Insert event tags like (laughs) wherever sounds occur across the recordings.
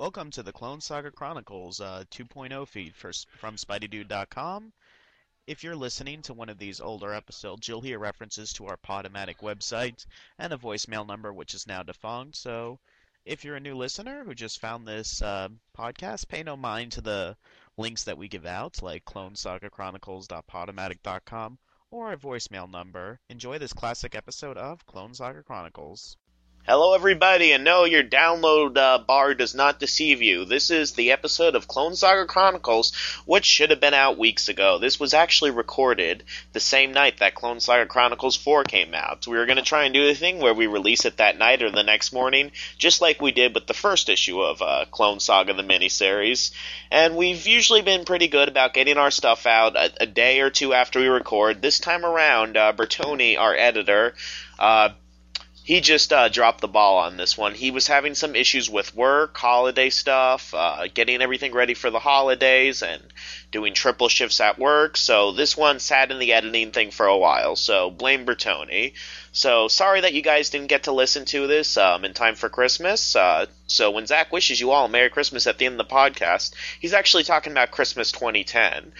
Welcome to the Clone Saga Chronicles uh, 2.0 feed for, from SpideyDude.com. If you're listening to one of these older episodes, you'll hear references to our Podomatic website and a voicemail number which is now defunct. So if you're a new listener who just found this uh, podcast, pay no mind to the links that we give out, like clonesagachronicles.podomatic.com or our voicemail number. Enjoy this classic episode of Clone Saga Chronicles. Hello, everybody, and no, your download uh, bar does not deceive you. This is the episode of Clone Saga Chronicles, which should have been out weeks ago. This was actually recorded the same night that Clone Saga Chronicles 4 came out. We were going to try and do the thing where we release it that night or the next morning, just like we did with the first issue of uh, Clone Saga, the miniseries. And we've usually been pretty good about getting our stuff out a, a day or two after we record. This time around, uh, Bertoni, our editor, uh, he just uh, dropped the ball on this one. He was having some issues with work, holiday stuff, uh, getting everything ready for the holidays, and doing triple shifts at work. So this one sat in the editing thing for a while. So blame Bertoni. So sorry that you guys didn't get to listen to this um, in time for Christmas. Uh, so when Zach wishes you all a Merry Christmas at the end of the podcast, he's actually talking about Christmas 2010.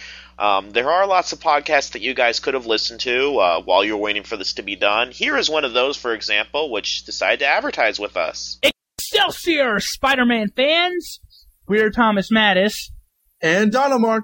Um, there are lots of podcasts that you guys could have listened to uh, while you're waiting for this to be done. Here is one of those, for example, which decided to advertise with us. Excelsior, Spider-Man fans! We're Thomas Mattis, and Dynamark,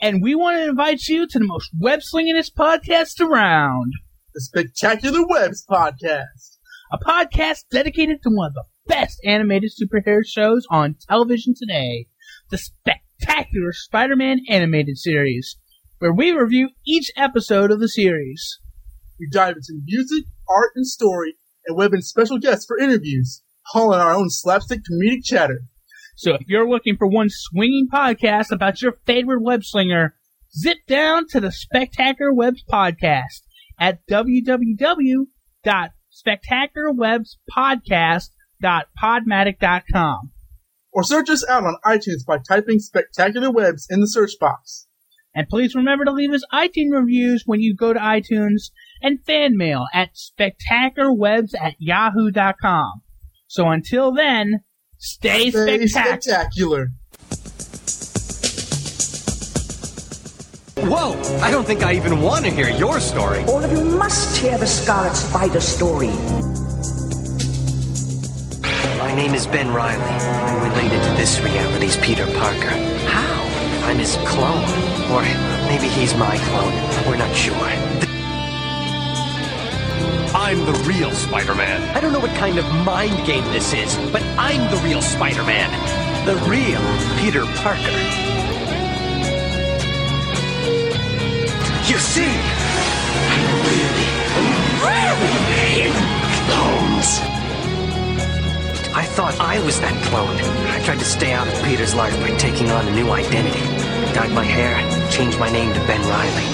and we want to invite you to the most web-slingingest podcast around. The Spectacular Webs Podcast. A podcast dedicated to one of the best animated superhero shows on television today. The Spectacular spectacular Spider-Man animated series, where we review each episode of the series. We dive into music, art, and story, and web in special guests for interviews, all in our own slapstick comedic chatter. So if you're looking for one swinging podcast about your favorite web slinger, zip down to the Spectacular Webs podcast at www.spectacularwebspodcast.podmatic.com or search us out on iTunes by typing Spectacular Webs in the search box. And please remember to leave us iTunes reviews when you go to iTunes and fan mail at spectacularwebs at yahoo.com. So until then, stay, Stay spectacular. spectacular. Whoa! I don't think I even want to hear your story. All of you must hear the Scarlet Spider story. My name is Ben Riley. I'm related to this reality's Peter Parker. How? I'm his clone. Or maybe he's my clone. We're not sure. I'm the real Spider-Man. I don't know what kind of mind game this is, but I'm the real Spider-Man. The real Peter Parker. You see, I'm really, really clones. I thought I was that clone. I tried to stay out of Peter's life by taking on a new identity. Dyed my hair, changed my name to Ben Riley.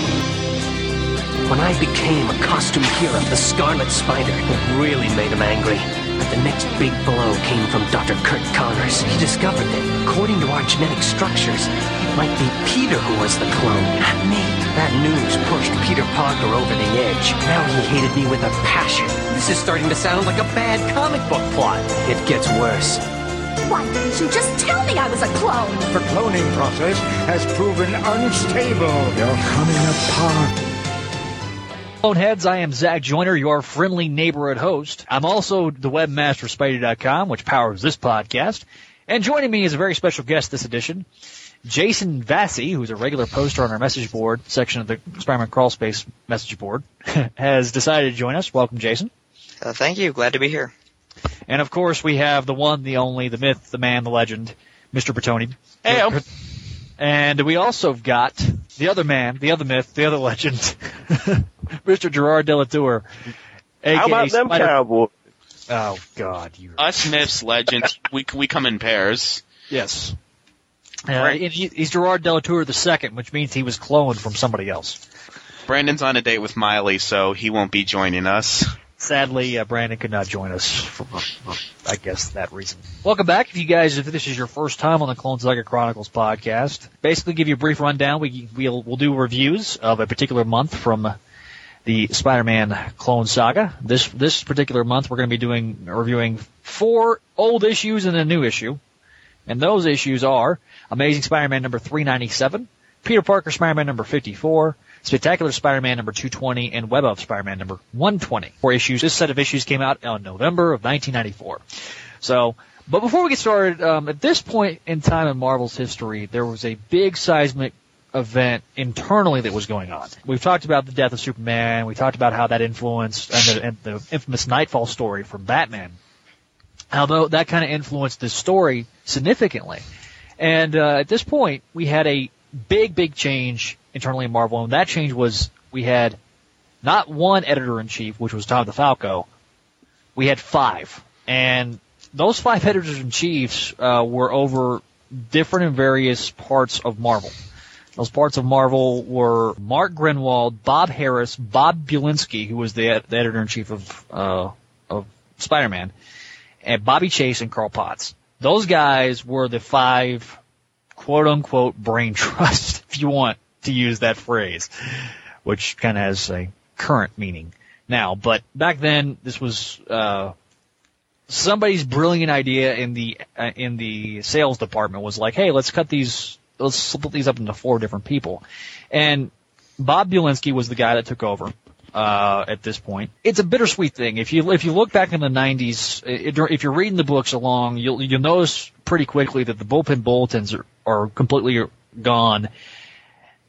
When I became a costume hero, the Scarlet Spider, it really made him angry. But the next big blow came from Dr. Curt Connors. He discovered that, according to our genetic structures, it might be Peter who was the clone, not me. That news pushed Peter Parker over the edge. Now he hated me with a passion. This is starting to sound like a bad comic book plot. It gets worse. Why didn't you just tell me I was a clone? The cloning process has proven unstable. You're coming apart. Heads, I am Zach Joyner, your friendly neighborhood host. I'm also the webmaster of Spidey.com, which powers this podcast. And joining me is a very special guest this edition, Jason Vassy, who's a regular poster on our message board section of the Spider-Man Crawlspace message board, (laughs) has decided to join us. Welcome, Jason. Uh, thank you. Glad to be here. And of course, we have the one, the only, the myth, the man, the legend, Mr. Bertoni. Hey, And we also have got the other man, the other myth, the other legend, (laughs) Mr. Gerard Delatour. How about them Spider- Cowboys? Oh God, you. Us myths, legends, (laughs) we we come in pairs. Yes. Uh, and he, he's Gerard Delatour the second, which means he was cloned from somebody else. Brandon's on a date with Miley, so he won't be joining us. Sadly, uh, Brandon could not join us for, I guess, that reason. Welcome back. If you guys, if this is your first time on the Clone Saga Chronicles podcast, basically give you a brief rundown. We, we'll, we'll do reviews of a particular month from the Spider-Man Clone Saga. This, this particular month we're going to be doing, reviewing four old issues and a new issue. And those issues are Amazing Spider-Man number 397, Peter Parker Spider-Man number 54, Spectacular Spider-Man number 220, and Web of Spider-Man number 120. Four issues. This set of issues came out in November of 1994. So, but before we get started, um, at this point in time in Marvel's history, there was a big seismic event internally that was going on. We've talked about the death of Superman. We talked about how that influenced and the, and the infamous Knightfall story from Batman. Although that kind of influenced the story significantly. And uh, at this point, we had a big, big change internally in Marvel, and that change was we had not one editor in chief, which was Tom DeFalco. We had five, and those five (laughs) editors in chiefs uh, were over different and various parts of Marvel. Those parts of Marvel were Mark Gruenwald, Bob Harras, Bob Budiansky, who was the, the editor in chief of uh, of Spider-Man, and Bobby Chase and Carl Potts. Those guys were the five quote unquote brain trust, (laughs) if you want to use that phrase, which kind of has a current meaning now. But back then, this was uh, somebody's brilliant idea in the uh, in the sales department was like, hey, let's cut these, let's split these up into four different people, and Bob Budiansky was the guy that took over. Uh, at this point, it's a bittersweet thing. If you if you look back in the '90s, it, if you're reading the books along, you'll you'll notice pretty quickly that the bullpen bulletins are, are completely gone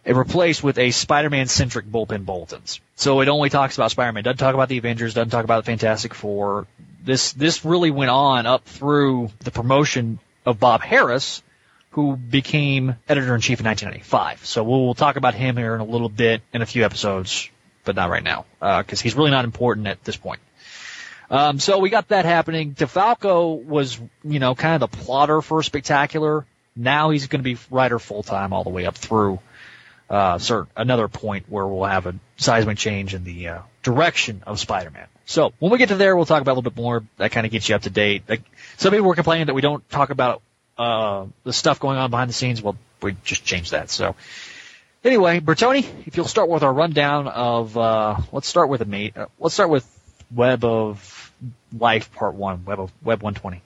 and replaced with a Spider-Man centric bullpen bulletins. So it only talks about Spider-Man, doesn't talk about the Avengers, doesn't talk about the Fantastic Four. This this really went on up through the promotion of Bob Harras, who became editor in chief in 1995. So we'll, we'll talk about him here in a little bit in a few episodes but not right now, because uh, he's really not important at this point. Um, so we got that happening. DeFalco was, you know, kind of the plotter for Spectacular. Now he's going to be writer full time all the way up through uh, certain, another point where we'll have a seismic change in the uh, direction of Spider-Man. So when we get to there, we'll talk about a little bit more. That kind of gets you up to date. Like, some people were complaining that we don't talk about uh, the stuff going on behind the scenes. Well, we just changed that. So Anyway, Bertoni, if you'll start with our rundown of, uh, let's start with a mate. Uh, let's start with Web of Life Part One, Web of Web 120.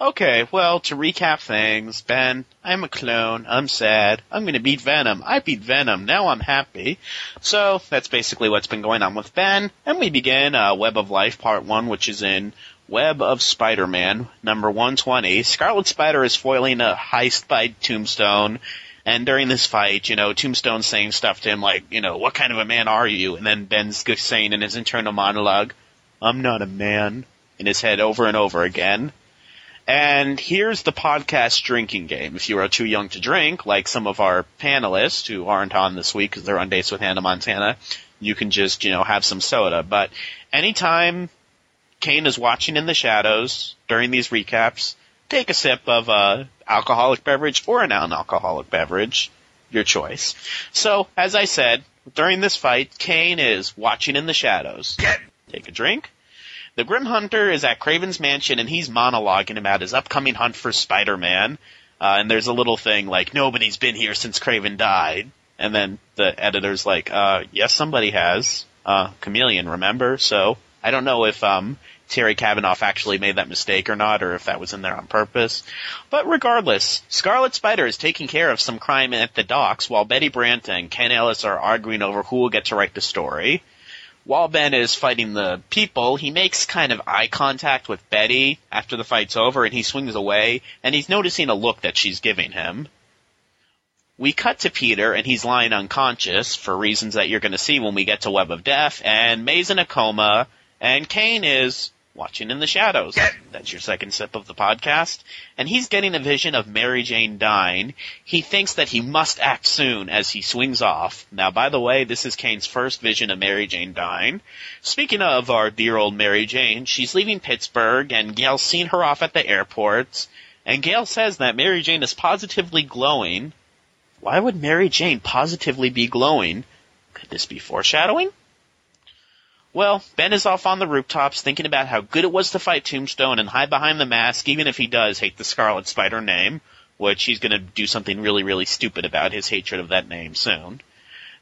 Okay, well, to recap things, Ben, I'm a clone, I'm sad, I'm gonna beat Venom, I beat Venom, now I'm happy. So, that's basically what's been going on with Ben, and we begin, uh, Web of Life Part 1, which is in Web of Spider-Man, number 120. Scarlet Spider is foiling a heist by Tombstone, and during this fight, you know, Tombstone's saying stuff to him like, you know, what kind of a man are you? And then Ben's saying in his internal monologue, I'm not a man, in his head over and over again. And here's the podcast drinking game. If you are too young to drink, like some of our panelists who aren't on this week because they're on dates with Hannah Montana, you can just, you know, have some soda. But anytime Kaine is watching in the shadows during these recaps, take a sip of a alcoholic beverage or a non-alcoholic beverage, your choice. So, as I said, during this fight, Kaine is watching in the shadows. Take a drink. The Grim Hunter is at Kraven's mansion and he's monologuing about his upcoming hunt for Spider-Man. Uh, and there's a little thing like, nobody's been here since Kraven died. And then the editor's like, uh, yes, somebody has. Uh, Chameleon, remember? So, I don't know if, um, Terry Kavanagh actually made that mistake or not, or if that was in there on purpose. But regardless, Scarlet Spider is taking care of some crime at the docks while Betty Brant and Ken Ellis are arguing over who will get to write the story. While Ben is fighting the people, he makes kind of eye contact with Betty after the fight's over and he swings away and he's noticing a look that she's giving him. We cut to Peter and he's lying unconscious for reasons that you're going to see when we get to Web of Death and May's in a coma and Kaine is watching in the shadows. That's your second sip of the podcast. And he's getting a vision of Mary Jane dying. He thinks that he must act soon as he swings off. Now, by the way, this is Kaine's first vision of Mary Jane dying. Speaking of our dear old Mary Jane, she's leaving Pittsburgh and Gail's seen her off at the airport. And Gail says that Mary Jane is positively glowing. Why would Mary Jane positively be glowing? Could this be foreshadowing? Well, Ben is off on the rooftops thinking about how good it was to fight Tombstone and hide behind the mask, even if he does hate the Scarlet Spider name, which he's going to do something really, really stupid about his hatred of that name soon.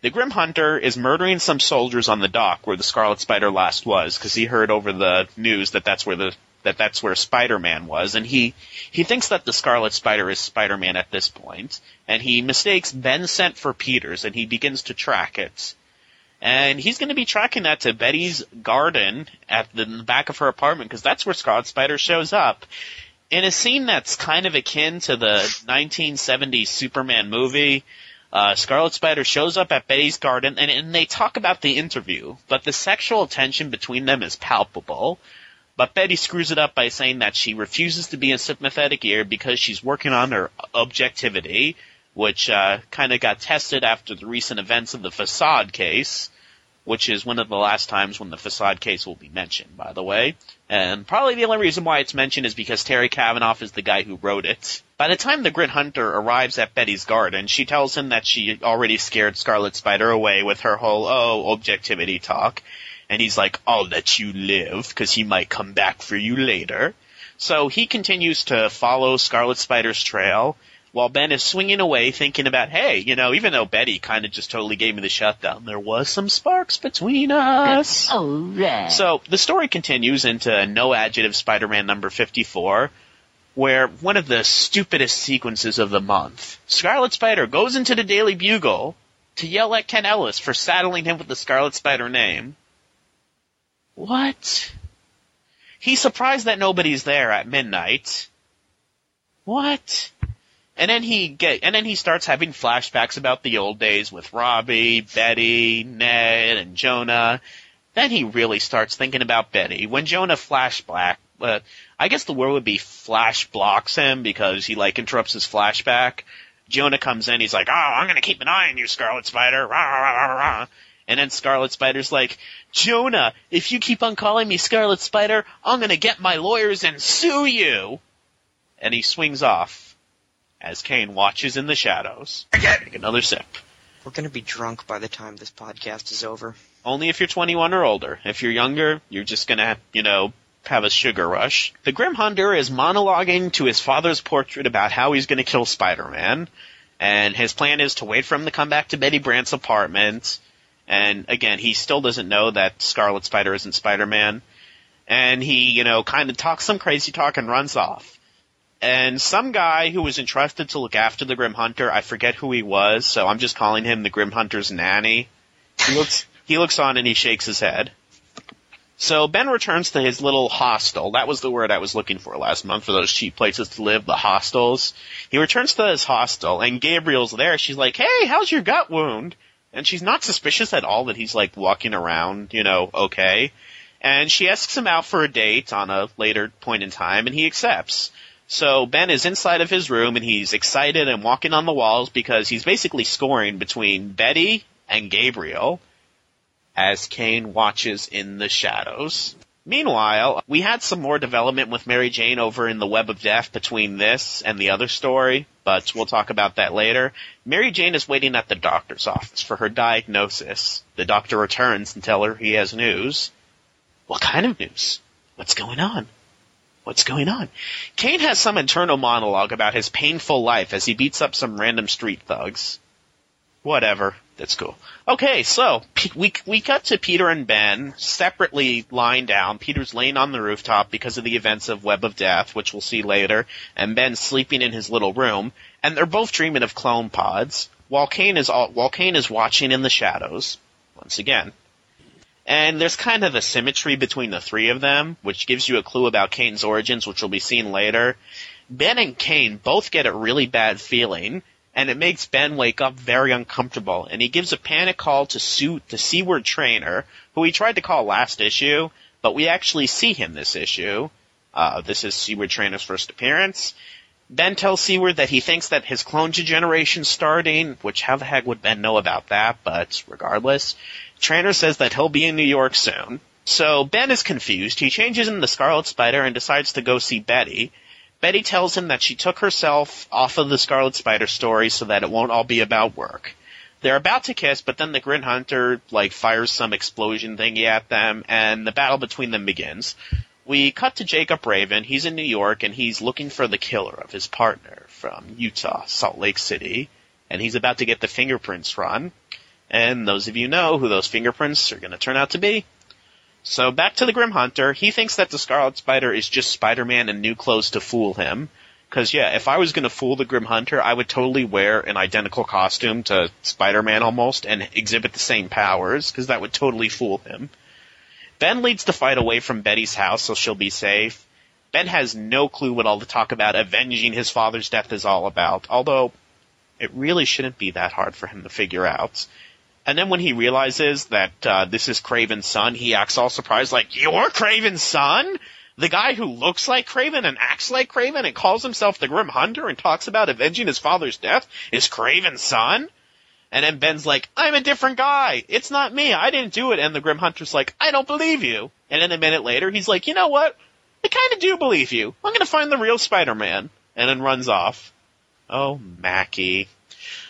The Grim Hunter is murdering some soldiers on the dock where the Scarlet Spider last was, because he heard over the news that that's where the that that's where Spider-Man was, and he he thinks that the Scarlet Spider is Spider-Man at this point, and he mistakes Ben sent for Peters, and he begins to track it. And he's going to be tracking that to Betty's garden at the, back of her apartment because that's where Scarlet Spider shows up. In a scene that's kind of akin to the 1970s Superman movie, uh, Scarlet Spider shows up at Betty's garden and, and they talk about the interview, but the sexual tension between them is palpable. But Betty screws it up by saying that she refuses to be a sympathetic ear because she's working on her objectivity, which uh, kind of got tested after the recent events of the facade case, which is one of the last times when the facade case will be mentioned, by the way. And probably the only reason why it's mentioned is because Terry Kavanagh is the guy who wrote it. By the time the Grim Hunter arrives at Betty's garden, she tells him that she already scared Scarlet Spider away with her whole, oh, objectivity talk. And he's like, I'll let you live, because he might come back for you later. So he continues to follow Scarlet Spider's trail, while Ben is swinging away thinking about, hey, you know, even though Betty kind of just totally gave me the shutdown, there was some sparks between us. (laughs) Oh, right. So the story continues into No Adjective Spider-Man number 54, where one of the stupidest sequences of the month, Scarlet Spider goes into the Daily Bugle to yell at Ken Ellis for saddling him with the Scarlet Spider name. What? He's surprised that nobody's there at midnight. What? And then he get, and then he starts having flashbacks about the old days with Robbie, Betty, Ned, and Jonah. Then he really starts thinking about Betty. When Jonah flashback, uh, I guess the word would be flash blocks him because he like interrupts his flashback. Jonah comes in, he's like, "Oh, I'm gonna keep an eye on you, Scarlet Spider." Rah, rah, rah, and then Scarlet Spider's like, "Jonah, if you keep on calling me Scarlet Spider, I'm gonna get my lawyers and sue you." And he swings off as Kaine watches in the shadows. Take another sip. We're gonna be drunk by the time this podcast is over. Only if you're 21 or older. If you're younger, you're just gonna, you know, have a sugar rush. The Grim Hunter is monologuing to his father's portrait about how he's gonna kill Spider-Man. And his plan is to wait for him to come back to Betty Brant's apartment. And again, he still doesn't know that Scarlet Spider isn't Spider-Man. And he, you know, kind of talks some crazy talk and runs off and some guy who was entrusted to look after the Grim Hunter, I forget who he was, so I'm just calling him the Grim Hunter's nanny. He looks he looks on and he shakes his head. So Ben returns to his little hostel. That was the word I was looking for last month for those cheap places to live, the hostels. He returns to his hostel and Gabriel's there. She's like, "Hey, how's your gut wound?" And she's not suspicious at all that he's like walking around, you know, okay. And she asks him out for a date on a later point in time and he accepts. So Ben is inside of his room and he's excited and walking on the walls because he's basically scoring between Betty and Gabriel as Kaine watches in the shadows. Meanwhile, we had some more development with Mary Jane over in the Web of Death between this and the other story, but we'll talk about that later. Mary Jane is waiting at the doctor's office for her diagnosis. The doctor returns and tells her he has news. What kind of news? What's going on? What's going on? Kaine has some internal monologue about his painful life as he beats up some random street thugs. Whatever. That's cool. Okay, so we we cut to Peter and Ben separately lying down. Peter's laying on the rooftop because of the events of Web of Death, which we'll see later, and Ben's sleeping in his little room, and they're both dreaming of clone pods. While Kaine is all, while Kaine is watching in the shadows, once again, and there's kind of a symmetry between the three of them, which gives you a clue about Kaine's origins, which will be seen later. Ben and Kaine both get a really bad feeling, and it makes Ben wake up very uncomfortable, and he gives a panic call to suit the Seward trainer, who he tried to call last issue, but we actually see him this issue. Uh, this is Seward Trainer's first appearance. Ben tells Seward that he thinks that his clone generation's starting, which how the heck would Ben know about that, but regardless. Trainer says that he'll be in New York soon. So Ben is confused. He changes into the Scarlet Spider and decides to go see Betty. Betty tells him that she took herself off of the Scarlet Spider story so that it won't all be about work. They're about to kiss, but then the Grim Hunter like fires some explosion thingy at them, and the battle between them begins. We cut to Jacob Raven. He's in New York, and he's looking for the killer of his partner from Utah, Salt Lake City, and he's about to get the fingerprints run. And those of you know who those fingerprints are going to turn out to be. So back to the Grim Hunter. He thinks that the Scarlet Spider is just Spider-Man in new clothes to fool him. Because yeah, if I was going to fool the Grim Hunter, I would totally wear an identical costume to Spider-Man almost and exhibit the same powers, because that would totally fool him. Ben leads the fight away from Betty's house so she'll be safe. Ben has no clue what all the talk about avenging his father's death is all about, although it really shouldn't be that hard for him to figure out. And then when he realizes that uh, this is Kraven's son, he acts all surprised, like, You're Kraven's son? The guy who looks like Kraven and acts like Kraven and calls himself the Grim Hunter and talks about avenging his father's death is Kraven's son? And then Ben's like, I'm a different guy. It's not me. I didn't do it. And the Grim Hunter's like, I don't believe you. And then a minute later, he's like, you know what? I kind of do believe you. I'm going to find the real Spider-Man. And then runs off. Oh, Mackie.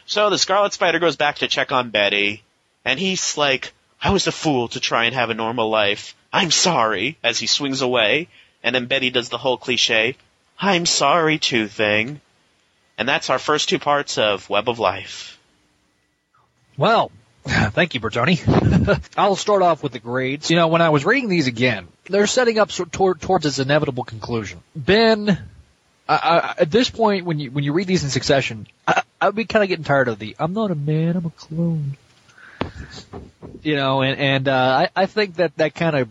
So the Scarlet Spider goes back to check on Betty. And he's like, I was a fool to try and have a normal life. I'm sorry, as he swings away. And then Betty does the whole cliche, I'm sorry too thing. And that's our first two parts of Web of Life. Well, (laughs) thank you, Bertoni. (laughs) I'll start off with the grades. You know, when I was reading these again, they're setting up toward, towards its inevitable conclusion. Ben, I, I, at this point, when you when you read these in succession, I, I'd be kind of getting tired of the "I'm not a man, I'm a clone." You know, and and uh, I I think that that kind of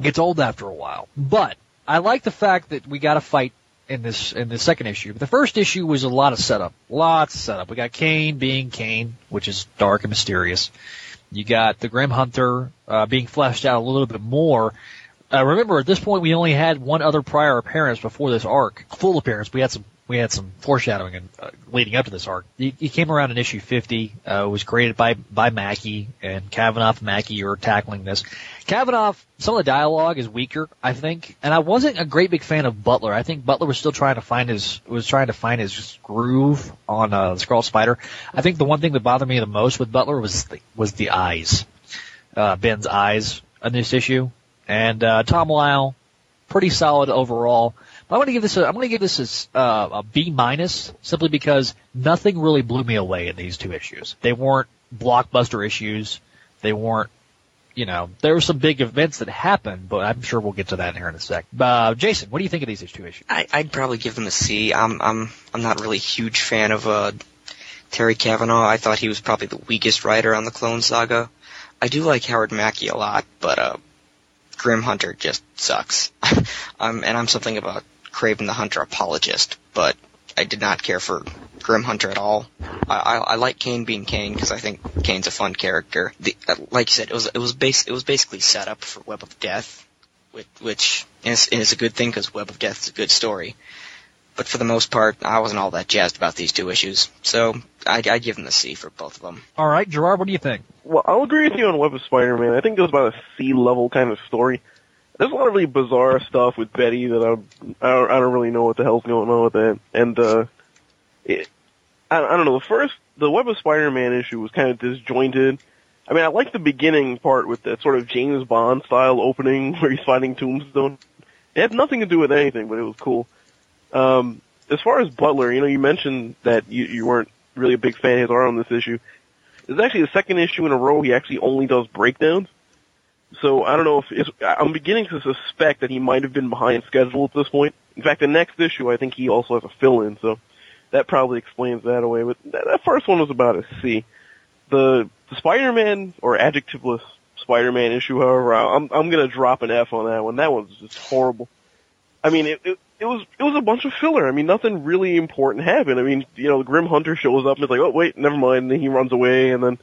gets old after a while. But I like the fact that we got a fight in this in the second issue. But the first issue was a lot of setup, lots of setup. We got Kaine being Kaine, which is dark and mysterious. You got the Grim Hunter uh, being fleshed out a little bit more. Uh, remember, at this point, we only had one other prior appearance before this arc, full appearance. We had some we had some foreshadowing and uh, leading up to this arc. He, he came around in issue 50. Uh, was created by by Mackie and Kavanagh. Mackie are tackling this. Kavanagh, some of the dialogue is weaker, I think, and I wasn't a great big fan of Butler. I think Butler was still trying to find his was trying to find his groove on uh, the Scarlet Spider. I think the one thing that bothered me the most with Butler was the, was the eyes, uh, Ben's eyes in this issue, and uh, Tom Lyle, pretty solid overall. I'm going to give this a, I'm going to give this a, uh, a B minus simply because nothing really blew me away in these two issues. They weren't blockbuster issues. They weren't, you know, there were some big events that happened, but I'm sure we'll get to that here in a sec. Uh, Jason, what do you think of these two issues? I, I'd probably give them a C. I'm, I'm, I'm not really a huge fan of, uh, Terry Kavanagh. I thought he was probably the weakest writer on the Clone Saga. I do like Howard Mackie a lot, but, uh, Grim Hunter just sucks. (laughs) um, and I'm something about Kraven the Hunter apologist, but I did not care for Grim Hunter at all. I, I, I like Kaine being Kaine because I think Kaine's a fun character. The, uh, like you said, it was it was base it was basically set up for Web of Death, which, which is, is a good thing because Web of Death is a good story. But for the most part, I wasn't all that jazzed about these two issues, so I'd, I'd give them a C for both of them. All right, Gerard, what do you think? Well, I'll agree with you on Web of Spider-Man. I think it was about a C level kind of story there's a lot of really bizarre stuff with Betty that I'm, I don't, I don't really know what the hell's going on with that. And, uh, it, I, I don't know, the first, the Web of Spider-Man issue was kind of disjointed. I mean, I like the beginning part with that sort of James Bond style opening (laughs) where he's fighting Tombstone. It had nothing to do with anything, but it was cool. Um, as far as Butler, you know, you mentioned that you, you weren't really a big fan of his art on this issue. It's actually the second issue in a row he actually only does breakdowns. So I don't know if I'm beginning to suspect that he might have been behind schedule at this point. In fact, the next issue I think he also has a fill-in, so that probably explains that away. But that, that first one was about a C. The, the Spider-Man or adjectiveless Spider-Man issue, however, I'm I'm gonna drop an F on that one. That one's just horrible. I mean, it, it it was it was a bunch of filler. I mean, nothing really important happened. I mean, you know, Grim Hunter shows up and it's like, oh wait, never mind. And then he runs away, and then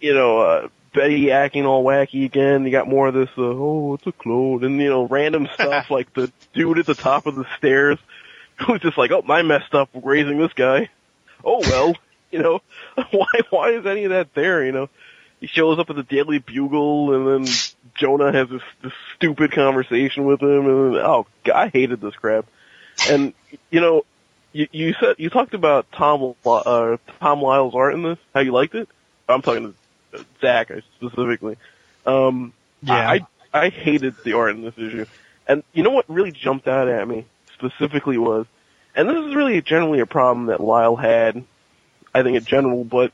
you know, uh, Betty acting all wacky again. You got more of this, uh, oh, it's a clone, and you know, random (laughs) stuff like the dude at the top of the stairs (laughs) who's just like, oh, I messed up raising this guy. Oh well, (laughs) you know, why why is any of that there? You know, he shows up at the Daily Bugle, and then Jonah has this, this stupid conversation with him, and oh, God, I hated this crap. And you know, you, you said you talked about Tom uh, Tom Lyle's art in this, how you liked it. I'm talking Zach specifically. Um, yeah. I I hated the art in this issue, and you know what really jumped out at me specifically was, and this is really generally a problem that Lyle had, I think in general, but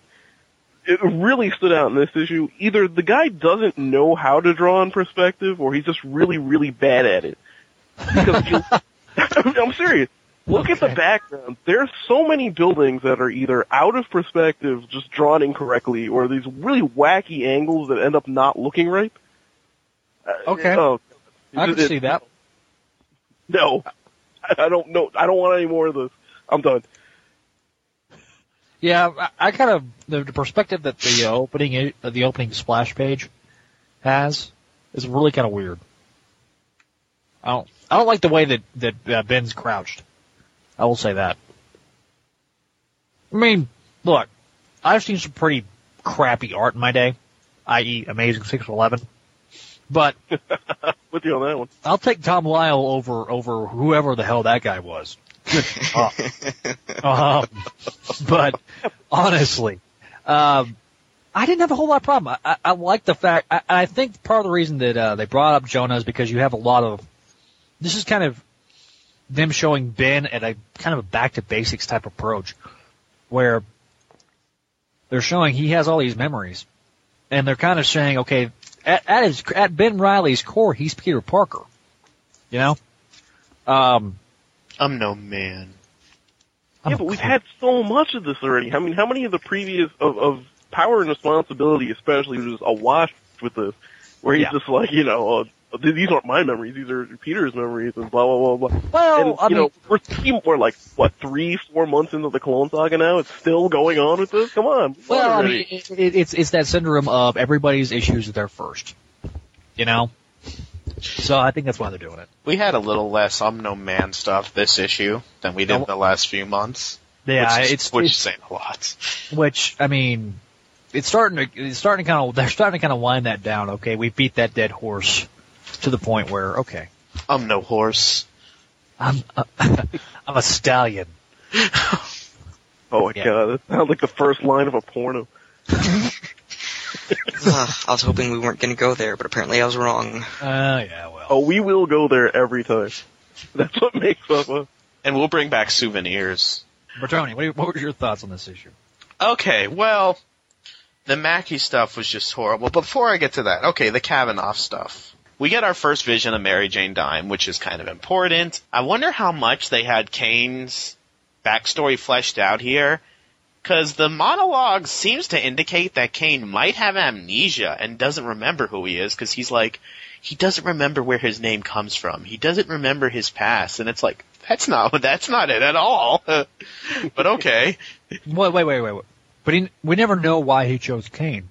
it really stood out in this issue. Either the guy doesn't know how to draw in perspective, or he's just really, really bad at it. Because (laughs) (laughs) I'm serious. Look at the background. There's so many buildings that are either out of perspective, just drawn incorrectly, or these really wacky angles that end up not looking right. Uh, Okay. oh, I can it- see that. No, I I don't know. I don't want any more of this. I'm done. Yeah, I, I kind of the, the perspective that the uh, opening uh, the opening splash page has is really kind of weird. I don't I don't like the way that that uh, Ben's crouched. I will say that. I mean, look, I've seen some pretty crappy art in my day, i.e., Amazing Six Eleven, but (laughs) with you on that one. I'll take Tom Lyle over over whoever the hell that guy was. Good (laughs) God. um, but honestly, um, I didn't have a whole lot of problem. I, I, I like the fact. I, I think part of the reason that uh, they brought up Jonah is because you have a lot of. This is kind of them showing Ben at a kind of a back to basics type approach, where they're showing he has all these memories, and they're kind of saying, okay, at, at his at Ben Riley's core, he's Peter Parker. You know, um, I'm no man. Yeah, but we've had so much of this already. I mean, how many of the previous of, of power and responsibility, especially, was just awash with this, where he's Yeah. just like, you know, uh, these aren't my memories; these are Peter's memories, and blah blah blah blah. Well, and, I you know, mean- we're three, we're like what three, four months into the Clone Saga now. It's still going on with this. Come on, move on Well, I mean, it, it, it's it's that syndrome of everybody's issues are there first. You know, so I think that's why they're doing it. We had a little less I'm no man stuff this issue than we did No. the last few months. Yeah, which is, it's- which it's- is saying a lot. Which I mean, it's starting to it's starting to kind of they're starting to kind of wind that down. Okay, we beat that dead horse to the point where okay, I'm no horse. I'm a, (laughs) I'm a stallion. (laughs) oh my yeah. god, that sounds like the first line of a porno. (laughs) Ugh, I was hoping we weren't going to go there, but apparently I was wrong. Uh, yeah, well. Oh, we will go there every time. That's what makes us. A, And we'll bring back souvenirs. Bertoni, what, are- what were your thoughts on this issue? Okay, well, the Mackie stuff was just horrible. Before I get to that, okay, the Kavanagh stuff. We get our first vision of Mary Jane Dime, which is kind of important. I wonder how much they had Kaine's backstory fleshed out here. Cause the monologue seems to indicate that Kaine might have amnesia and doesn't remember who he is, cause he's like, he doesn't remember where his name comes from. He doesn't remember his past, and it's like, that's not, (laughs) that's not it at all. (laughs) but okay. Wait, wait, wait, wait, wait. But he, we never know why he chose Kaine.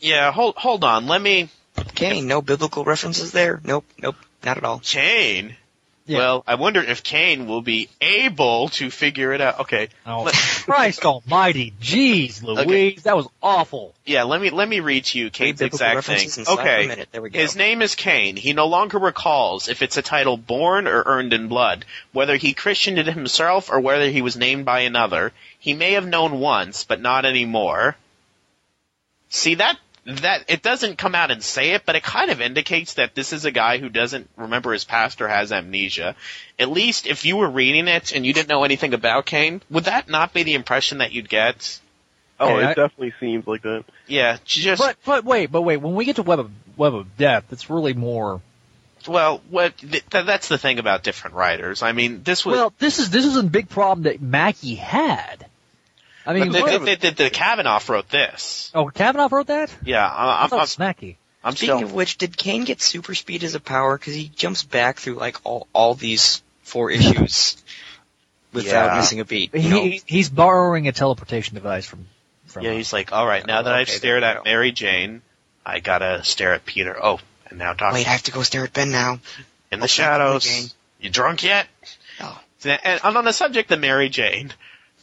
Yeah, hold hold on. Let me. Kaine, no biblical references there? Nope, nope, not at all. Kaine. Yeah. Well, I wonder if Kaine will be able to figure it out. Okay. Oh, Let- (laughs) Christ Almighty! Jeez, Louise, Okay. that was awful. yeah, let me let me read to you Kaine's biblical exact thing. Okay. There we go. His name is Kaine. He no longer recalls if it's a title born or earned in blood, whether he christened it himself or whether he was named by another. He may have known once, but not anymore. See that that it doesn't come out and say it, but it kind of indicates that this is a guy who doesn't remember his past or has amnesia. At least if you were reading it and you didn't know anything about Kaine, would that not be the impression that you'd get? oh, Okay, it I- definitely seems like that. Yeah, just But but wait, but wait. When we get to Web of Web of Death, it's really more. well, what th- th- that's the thing about different writers. I mean, this was Well, this is this is a big problem that Mackie had. I mean, but the, what- the, the, the Kavanagh wrote this. oh, Kavanagh wrote that. Yeah, I I, I'm, thought I'm, it was Mackie. I'm Speaking still. of which, did Kaine get super speed as a power? Because he jumps back through like all all these four issues (laughs) without Yeah. missing a beat. He, know? he's borrowing a teleportation device from. from Yeah, he's like, all right, now Oh, that I've stared at. Mary Jane, I gotta stare at Peter. Oh, and now Doctor Wait, I have to go stare at Ben now. in the I'll start Mary shadows. You drunk yet? Oh. And on the subject of Mary Jane,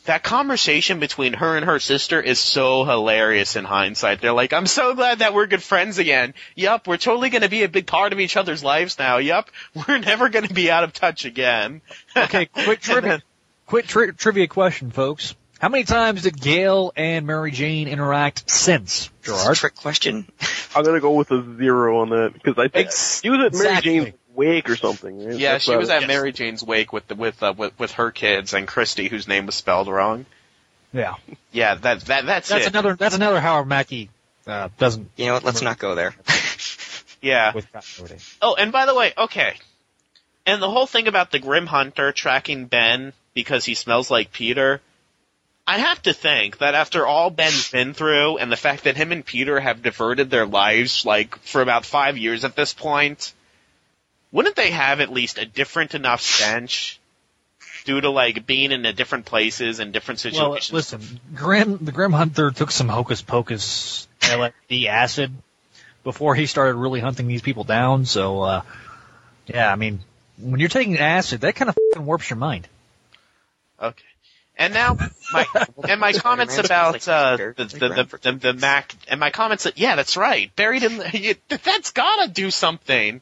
that conversation between her and her sister is so hilarious in hindsight. They're like, I'm so glad that we're good friends again. Yup, we're totally gonna be a big part of each other's lives now. Yup, (laughs) we're never gonna be out of touch again. Okay, (laughs) quick trivia. quick tri- trivia question, folks. How many times did Gail and Mary Jane interact since, This is a Gerard? trick question. I'm gonna go with a zero on that because I think Ex- she was at Mary Exactly. Jane's wake or something. Right? Yeah, That's she was it. at Mary Jane's wake with the, with, uh, with with her kids and Christy, whose name was spelled wrong. Yeah. Yeah, that that that's, That's it. another. That's another Howard Mackie uh, doesn't. You know what? Let's not go there. (laughs) yeah. Oh, and by the way, okay. And the whole thing about the Grim Hunter tracking Ben because he smells like Peter, I have to think that after all Ben's been through and the fact that him and Peter have diverted their lives like for about five years at this point, wouldn't they have at least a different enough stench due to like being in a different places and different situations? Well, situations? listen, Grim the Grim Hunter took some hocus pocus LSD acid before he started really hunting these people down. So, uh, yeah, I mean, when you're taking acid, that kind of fucking warps your mind. Okay. And now my and my comments about uh, the, the the, the, the the Mac and my comments that yeah that's right buried in the, you, (laughs) that's gotta do something.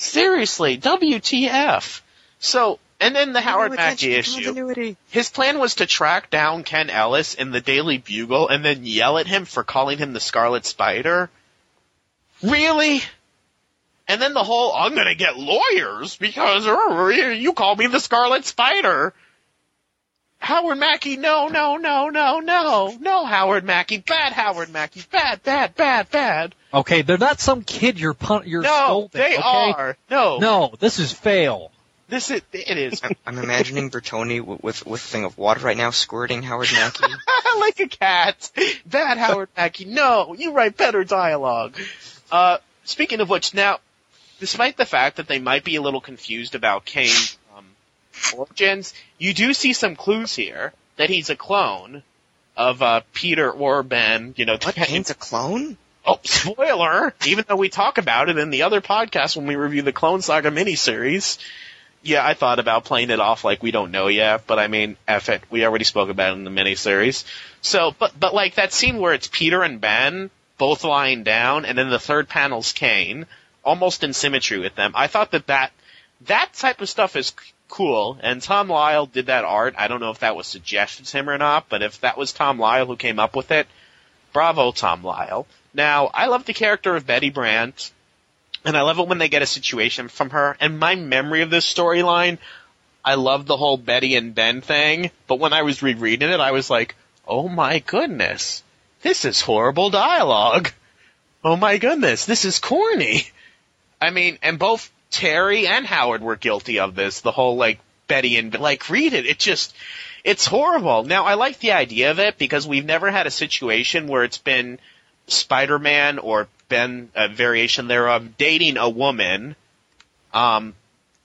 Seriously, WTF? So and then the Howard Mackie issue. Continuity. His plan was to track down Ken Ellis in the Daily Bugle and then yell at him for calling him the Scarlet Spider. Really? And then the whole I'm gonna get lawyers because you call me the Scarlet Spider. Howard Mackie, no, no, no, no, no, no, Howard Mackie, bad Howard Mackie, bad, bad, bad, bad. Okay, they're not some kid you're pun- you're No, scolding. they okay? are. No, No, this is fail. this is it is I'm, I'm imagining Bertoni w- with with a thing of water right now, squirting Howard Mackie. (laughs) like a cat. Bad Howard Mackie. No, you write better dialogue. Uh, speaking of which, now, despite the fact that they might be a little confused about Kaine's um, origins, you do see some clues here that he's a clone of uh, Peter or Ben. You know, What? Kaine's a clone? Oh, (laughs) spoiler! Even though we talk about it in the other podcast when we review the Clone Saga miniseries. Yeah, I thought about playing it off like we don't know yet, but I mean, F it. We already spoke about it in the miniseries. So, but, but like that scene where it's Peter and Ben both lying down, and then the third panel's Kaine, almost in symmetry with them. I thought that that, that type of stuff is cool, and Tom Lyle did that art. I don't know if that was suggested to him or not, but if that was Tom Lyle who came up with it, bravo, Tom Lyle. Now, I love the character of Betty Brant, and I love it when they get a situation from her. And my memory of this storyline, I love the whole Betty and Ben thing, but when I was rereading it, I was like, oh my goodness, this is horrible dialogue. Oh my goodness, this is corny. I mean, and both Terry and Howard were guilty of this, the whole like Betty and, like read it, it just, it's horrible. Now, I like the idea of it because we've never had a situation where it's been Spider-Man or Ben, a variation thereof, dating a woman, um,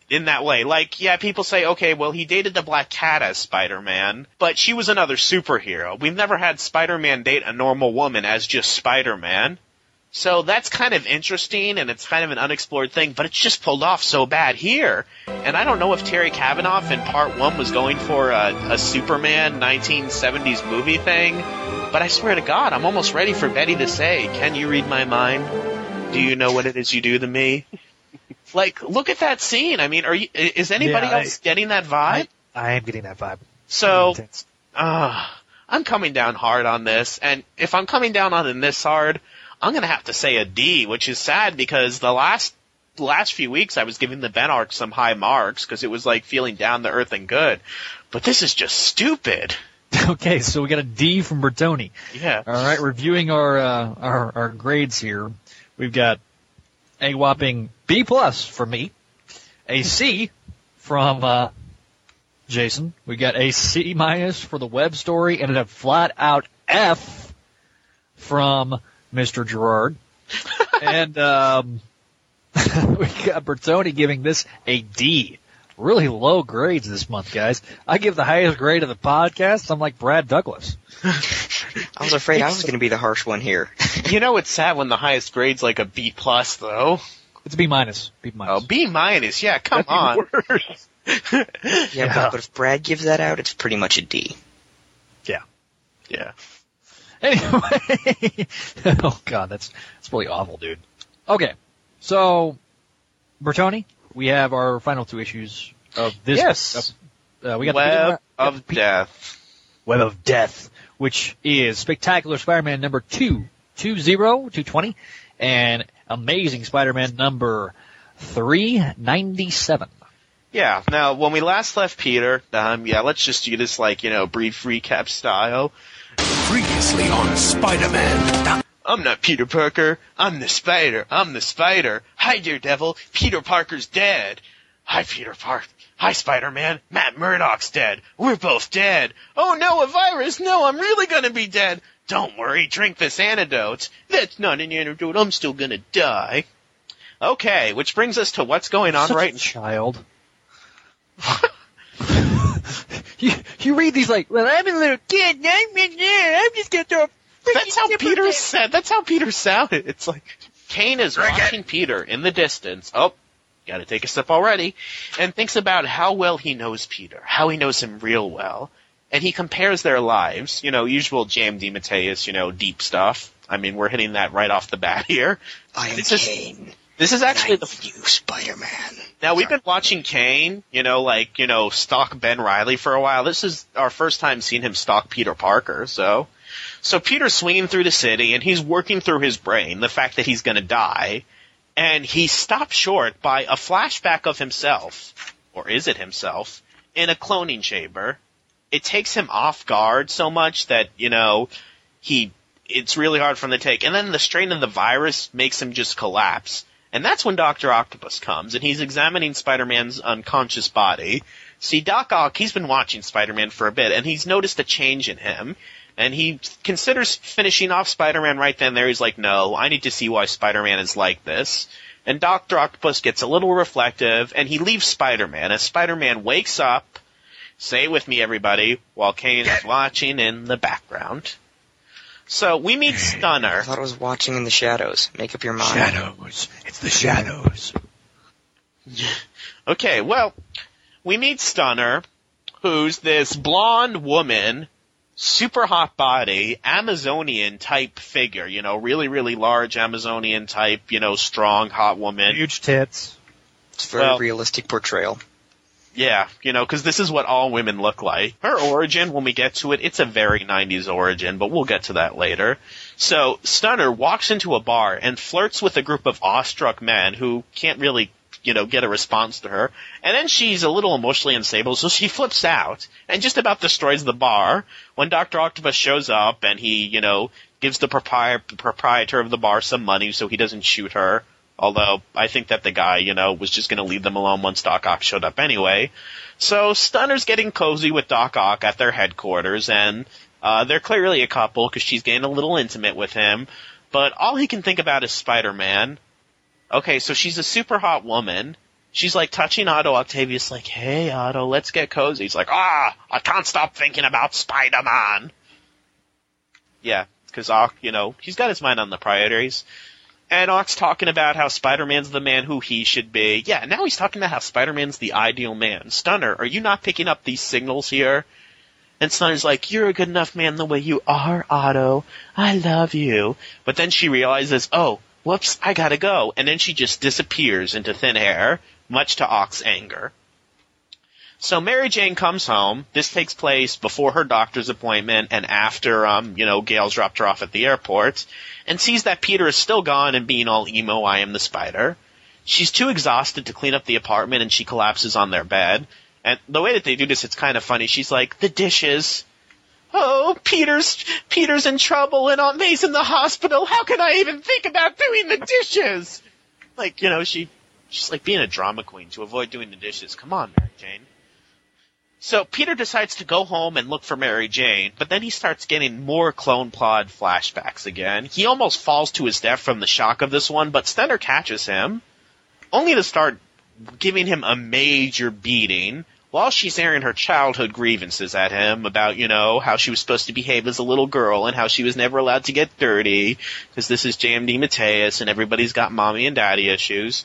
in that way. Like, yeah, people say, okay, well, he dated the Black Cat as Spider-Man, but she was another superhero. We've never had Spider-Man date a normal woman as just Spider-Man. So that's kind of interesting, and it's kind of an unexplored thing, but it's just pulled off so bad here. And I don't know if Terry Kavanagh in part one was going for a, a Superman 1970s movie thing, but I swear to God, I'm almost ready for Betty to say, Can you read my mind? Do you know what it is you do to me? (laughs) like, look at that scene. I mean, are you, is anybody Yeah, I- else getting that vibe? I am getting that vibe. So, uh, I'm coming down hard on this, and if I'm coming down on it this hard, I'm gonna have to say a D, which is sad because the last the last few weeks I was giving the Ben arc some high marks because it was like feeling down the earth and good, but this is just stupid. (laughs) Okay, so we got a D from Bertoni. Yeah. All right, reviewing our uh, our our grades here, we've got a whopping B plus for me, a C from uh, Jason. We got a C minus for the web story, and a flat out F from Mr. Gerard. and um, (laughs) we got Bertoni giving this a D. Really low grades this month, guys. I give the highest grade of the podcast. I'm like Brad Douglas. (laughs) I was afraid I was going to be the harsh one here. (laughs) you know it's sad when the highest grade's like a B plus though. It's a B minus. B minus. Oh, B minus, yeah, come That's even on. worse. Yeah, Yeah. But, but if Brad gives that out, it's pretty much a D. Yeah. Yeah. Anyway, (laughs) oh god, that's that's really awful, dude. Okay, so Bertoni, we have our final two issues of this. Yes. Uh, we got Web the of Death. Web of Death, which is Spectacular Spider-Man number two two zero two twenty, and Amazing Spider-Man number three ninety seven. Yeah. Now, when we last left Peter, um, yeah, let's just do this like you know brief recap style. Previously on Spider-Man. I'm not Peter Parker. I'm the Spider. I'm the Spider. Hi, Daredevil. Peter Parker's dead. Hi, Peter Parker. Hi, Spider-Man. Matt Murdock's dead. We're both dead. Oh no, a virus. No, I'm really gonna be dead. Don't worry, drink this antidote. That's not an antidote. I'm still gonna die. Okay, which brings us to what's going on Such right a child. (laughs) you you read these like, well, I'm a little kid. and I'm in there. I'm just gonna throw. a freaking That's how zipper Peter said. That's how Peter sounded. It's (laughs) like Kaine is watching Peter in the distance. Oh, got to take a sip already, and thinks about how well he knows Peter, how he knows him real well, and he compares their lives. You know, usual J.M. DeMatteis, you know, deep stuff. I mean, we're hitting that right off the bat (laughs) here. I am This is- Kaine. This is actually the You, Spider-Man. now we've been watching Kaine, you know, like you know, stalk Ben Reilly for a while. This is our first time seeing him stalk Peter Parker. So, so Peter's swinging through the city and he's working through his brain the fact that he's going to die, and he's stopped short by a flashback of himself, or is it himself, in a cloning chamber. It takes him off guard so much that you know he it's really hard for him to take. And then the strain of the virus makes him just collapse. And that's when Dr. Octopus comes and he's examining Spider-Man's unconscious body. See, Doc Ock, he's been watching Spider-Man for a bit and he's noticed a change in him. And he considers finishing off Spider-Man right then and there. He's like, no, I need to see why Spider-Man is like this. And Dr. Octopus gets a little reflective and he leaves Spider-Man as Spider-Man wakes up. Say it with me, everybody, while Kaine is (laughs) watching in the background. So we meet Stunner. I thought I was watching in the shadows. Make up your mind. Shadows. It's the shadows. (laughs) Okay, well, we meet Stunner, who's this blonde woman, super hot body, Amazonian type figure, you know, really, really large Amazonian type, you know, strong, hot woman. Huge tits. It's a very Well- realistic portrayal. Yeah, you know, because this is what all women look like. Her origin, when we get to it, it's a very 90s origin, but we'll get to that later. So, Stunner walks into a bar and flirts with a group of awestruck men who can't really, you know, get a response to her. And then she's a little emotionally unstable, so she flips out and just about destroys the bar when Dr. Octopus shows up and he, you know, gives the propri- proprietor of the bar some money so he doesn't shoot her. Although I think that the guy, you know, was just going to leave them alone once Doc Ock showed up anyway. So Stunner's getting cozy with Doc Ock at their headquarters, and uh, they're clearly a couple because she's getting a little intimate with him. But all he can think about is Spider-Man. Okay, so she's a super hot woman. She's like touching Otto Octavius, like, "Hey, Otto, let's get cozy." He's like, "Ah, I can't stop thinking about Spider-Man." Yeah, because Ock, you know, he's got his mind on the priorities. And Ock's talking about how Spider-Man's the man who he should be. Yeah, now he's talking about how Spider-Man's the ideal man. Stunner, are you not picking up these signals here? And Stunner's like, you're a good enough man the way you are, Otto. I love you. But then she realizes, oh, whoops, I gotta go. And then she just disappears into thin air, much to Ock's anger. So Mary Jane comes home. This takes place before her doctor's appointment and after, um, you know, Gail's dropped her off at the airport, and sees that Peter is still gone and being all emo, I am the spider. She's too exhausted to clean up the apartment and she collapses on their bed. And the way that they do this, it's kind of funny. She's like, the dishes. Oh, Peter's, Peter's in trouble and Aunt May's in the hospital. How can I even think about doing the dishes? Like, you know, she, she's like being a drama queen to avoid doing the dishes. Come on, Mary Jane. So Peter decides to go home and look for Mary Jane, but then he starts getting more clone pod flashbacks again. He almost falls to his death from the shock of this one, but Stunner catches him, only to start giving him a major beating while she's airing her childhood grievances at him about, you know, how she was supposed to behave as a little girl and how she was never allowed to get dirty because this is J.M. DeMatteis and everybody's got mommy and daddy issues.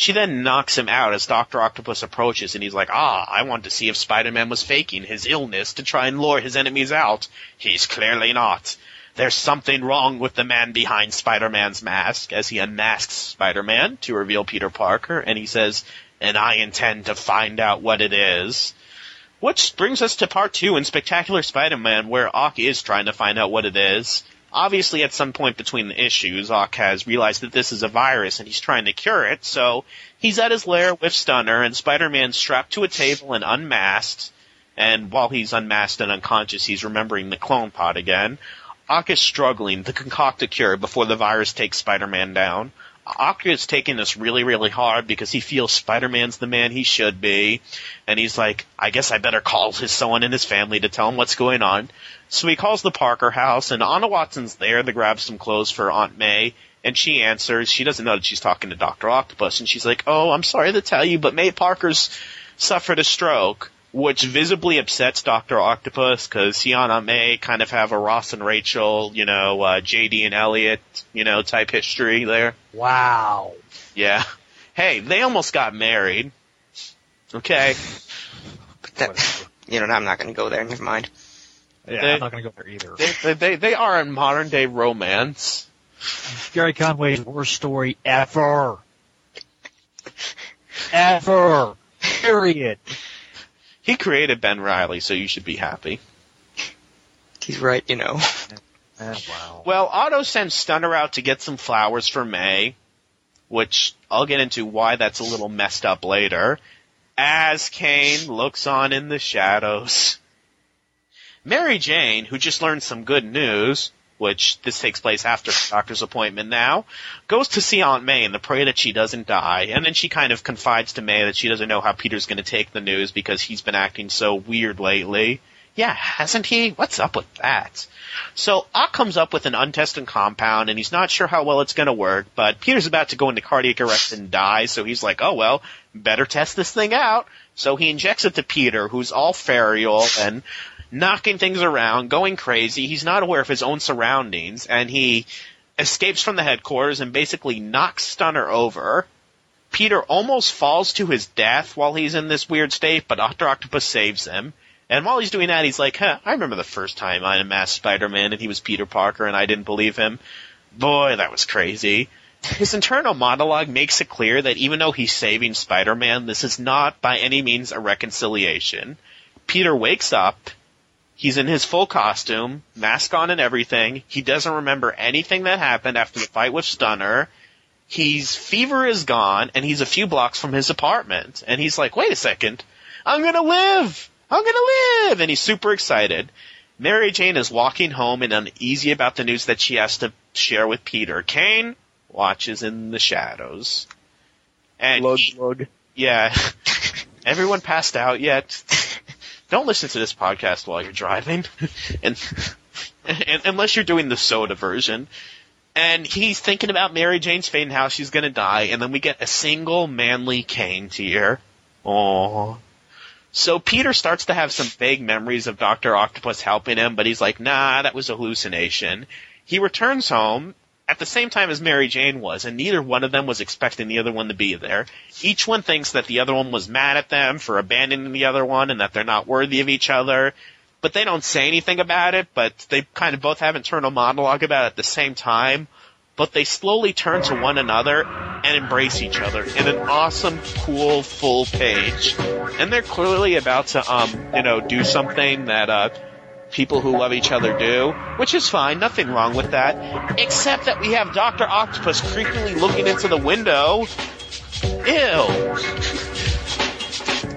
She then knocks him out as Dr. Octopus approaches and he's like, ah, I want to see if Spider-Man was faking his illness to try and lure his enemies out. He's clearly not. There's something wrong with the man behind Spider-Man's mask as he unmasks Spider-Man to reveal Peter Parker and he says, and I intend to find out what it is. Which brings us to part two in Spectacular Spider-Man where Ock is trying to find out what it is. Obviously, at some point between the issues, Ock has realized that this is a virus and he's trying to cure it, so he's at his lair with Stunner and Spider-Man strapped to a table and unmasked. And while he's unmasked and unconscious, he's remembering the clone pod again. Ock is struggling to concoct a cure before the virus takes Spider-Man down. Is taking this really, really hard because he feels Spider-Man's the man he should be. And he's like, I guess I better call his someone in his family to tell him what's going on. So he calls the Parker house, and Anna Watson's there to grab some clothes for Aunt May. And she answers. She doesn't know that she's talking to Doctor Octopus, and she's like, "Oh, I'm sorry to tell you, but May Parker's suffered a stroke." Which visibly upsets Doctor Octopus because he and Aunt May kind of have a Ross and Rachel, you know, uh, JD and Elliot, you know, type history there. Wow. Yeah. Hey, they almost got married. Okay. But that, you know, I'm not going to go there. Never mind. Yeah, They- I'm not going to go there either. They, they, they, they are a modern day romance. Gerry Conway's worst story ever. ever. Period. He created Ben Reilly, so you should be happy. He's right, you know. (laughs) Oh, wow. Well, Otto sends Stunner out to get some flowers for May, which I'll get into why that's a little messed up later, as Kaine looks on in the shadows. Mary Jane, who just learned some good news, which this takes place after the doctor's appointment now, goes to see Aunt May and to pray that she doesn't die, and then she kind of confides to May that she doesn't know how Peter's gonna take the news because he's been acting so weird lately. Yeah, hasn't he? What's up with that? So Ock comes up with an untested compound, and he's not sure how well it's going to work. But Peter's about to go into cardiac arrest and die, so he's like, "Oh well, better test this thing out." So he injects it to Peter, who's all ferial and knocking things around, going crazy. He's not aware of his own surroundings, and he escapes from the headquarters and basically knocks Stunner over. Peter almost falls to his death while he's in this weird state, but Doctor Octopus saves him. And while he's doing that, he's like, huh, I remember the first time I unmasked Spider-Man and he was Peter Parker and I didn't believe him. Boy, that was crazy. His internal monologue makes it clear that even though he's saving Spider-Man, this is not by any means a reconciliation. Peter wakes up, he's in his full costume, mask on and everything, he doesn't remember anything that happened after the fight with Stunner, His fever is gone, and he's a few blocks from his apartment. And he's like, "Wait a second, I'm gonna live! I'm gonna live!" And he's super excited. Mary Jane is walking home and uneasy about the news that she has to share with Peter. Kaine watches in the shadows, and Lug, he- lug. yeah, (laughs) everyone passed out yet. Don't listen to this podcast while you're driving, (laughs) and, and unless you're doing the soda version. And he's thinking about Mary Jane's fate how she's gonna die, and then we get a single manly Kaine tear. Aww. So Peter starts to have some vague memories of Dr. Octopus helping him, but he's like, nah, that was a hallucination. He returns home at the same time as Mary Jane was, and neither one of them was expecting the other one to be there. Each one thinks that the other one was mad at them for abandoning the other one and that they're not worthy of each other. But they don't say anything about it, but they kind of both have internal monologue about it at the same time. But they slowly turn to one another and embrace each other in an awesome, cool, full page. And they're clearly about to, um, you know, do something that, uh, people who love each other do, which is fine, nothing wrong with that, except that we have Dr. Octopus creepily looking into the window. Ew.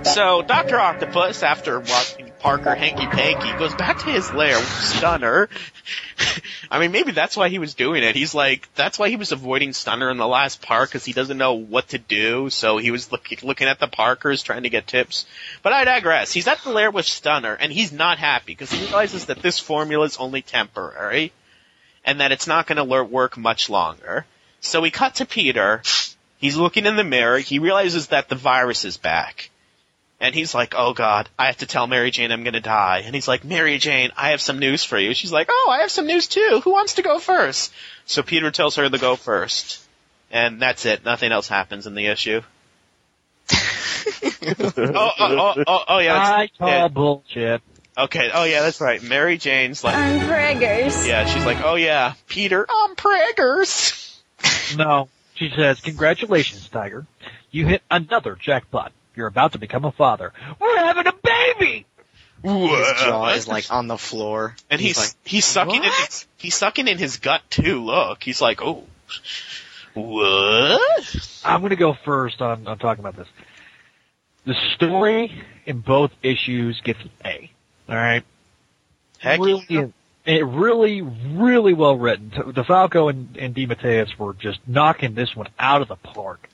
So, Dr. Octopus, after watching Parker hanky panky, goes back to his lair with Stunner. (laughs) I mean, maybe that's why he was doing it. He's like, that's why he was avoiding Stunner in the last part, because he doesn't know what to do, so he was look- looking at the Parkers, trying to get tips. But I digress. He's at the lair with Stunner, and he's not happy, because he realizes that this formula is only temporary, and that it's not going to work much longer. So we cut to Peter. He's looking in the mirror. He realizes that the virus is back. And he's like, oh god, I have to tell Mary Jane I'm gonna die. And he's like, Mary Jane, I have some news for you. She's like, oh, I have some news too. Who wants to go first? So Peter tells her to go first. And that's it. Nothing else happens in the issue. (laughs) oh, oh, oh, oh, oh, yeah. I call yeah. bullshit. Okay. Oh, yeah, that's right. Mary Jane's like, I'm Braggers. yeah, she's like, oh yeah, Peter, I'm Praggers. No. She says, congratulations, Tiger. You hit another jackpot. You're about to become a father. We're having a baby! His jaw is like on the floor, and he's like, he's sucking in his, he's sucking in his gut too. Look, he's like, oh, what? I'm going to go first on, on talking about this. The story in both issues gets an A. All right. Heck really, it really, really well written. DeFalco and, and DeMatteis were just knocking this one out of the park.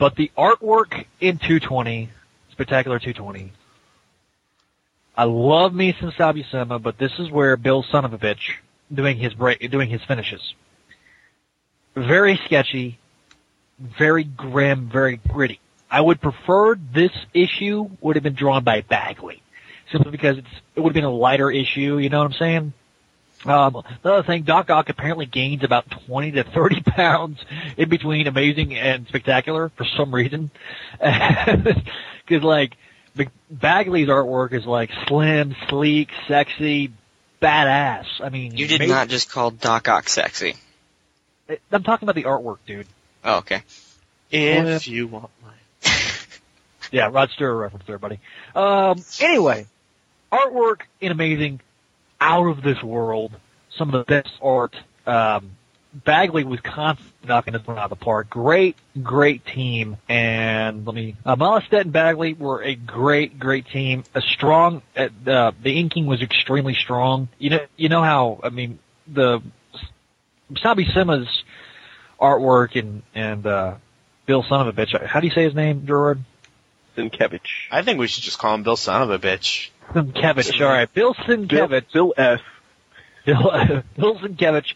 But the artwork in 220, Spectacular 220, I love me some Sal Buscema, but this is where Bill son of a bitch doing his break, doing his finishes. Very sketchy, very grim, very gritty. I would prefer this issue would have been drawn by Bagley, simply because it's it would have been a lighter issue. You know what I'm saying? Um, the other thing, Doc Ock apparently gains about 20 to 30 (laughs) pounds in between amazing and spectacular for some reason. (laughs) Cause like, Bagley's artwork is like slim, sleek, sexy, badass. I mean, You did amazing- not just call Doc Ock sexy. I'm talking about the artwork, dude. Oh, okay. If you want my (laughs) Yeah, Rod Stewart reference there, buddy. Um, anyway, artwork in amazing, out of this world, some of the best art. Um, Bagley was constantly knocking this one out of the park. Great, great team. And let me, uh, Mahlstedt and Bagley were a great, great team. A strong, uh, the, the inking was extremely strong. You know, you know how, I mean, the, Sal Buscema's artwork and, and, uh, Bill son of a bitch. How do you say his name, Gerard? Sienkiewicz. I think we should just call him Bill Son of a bitch. Sienkiewicz, all right. Bill Sienkiewicz. Bill S. Bill, (laughs) Bill Sienkiewicz.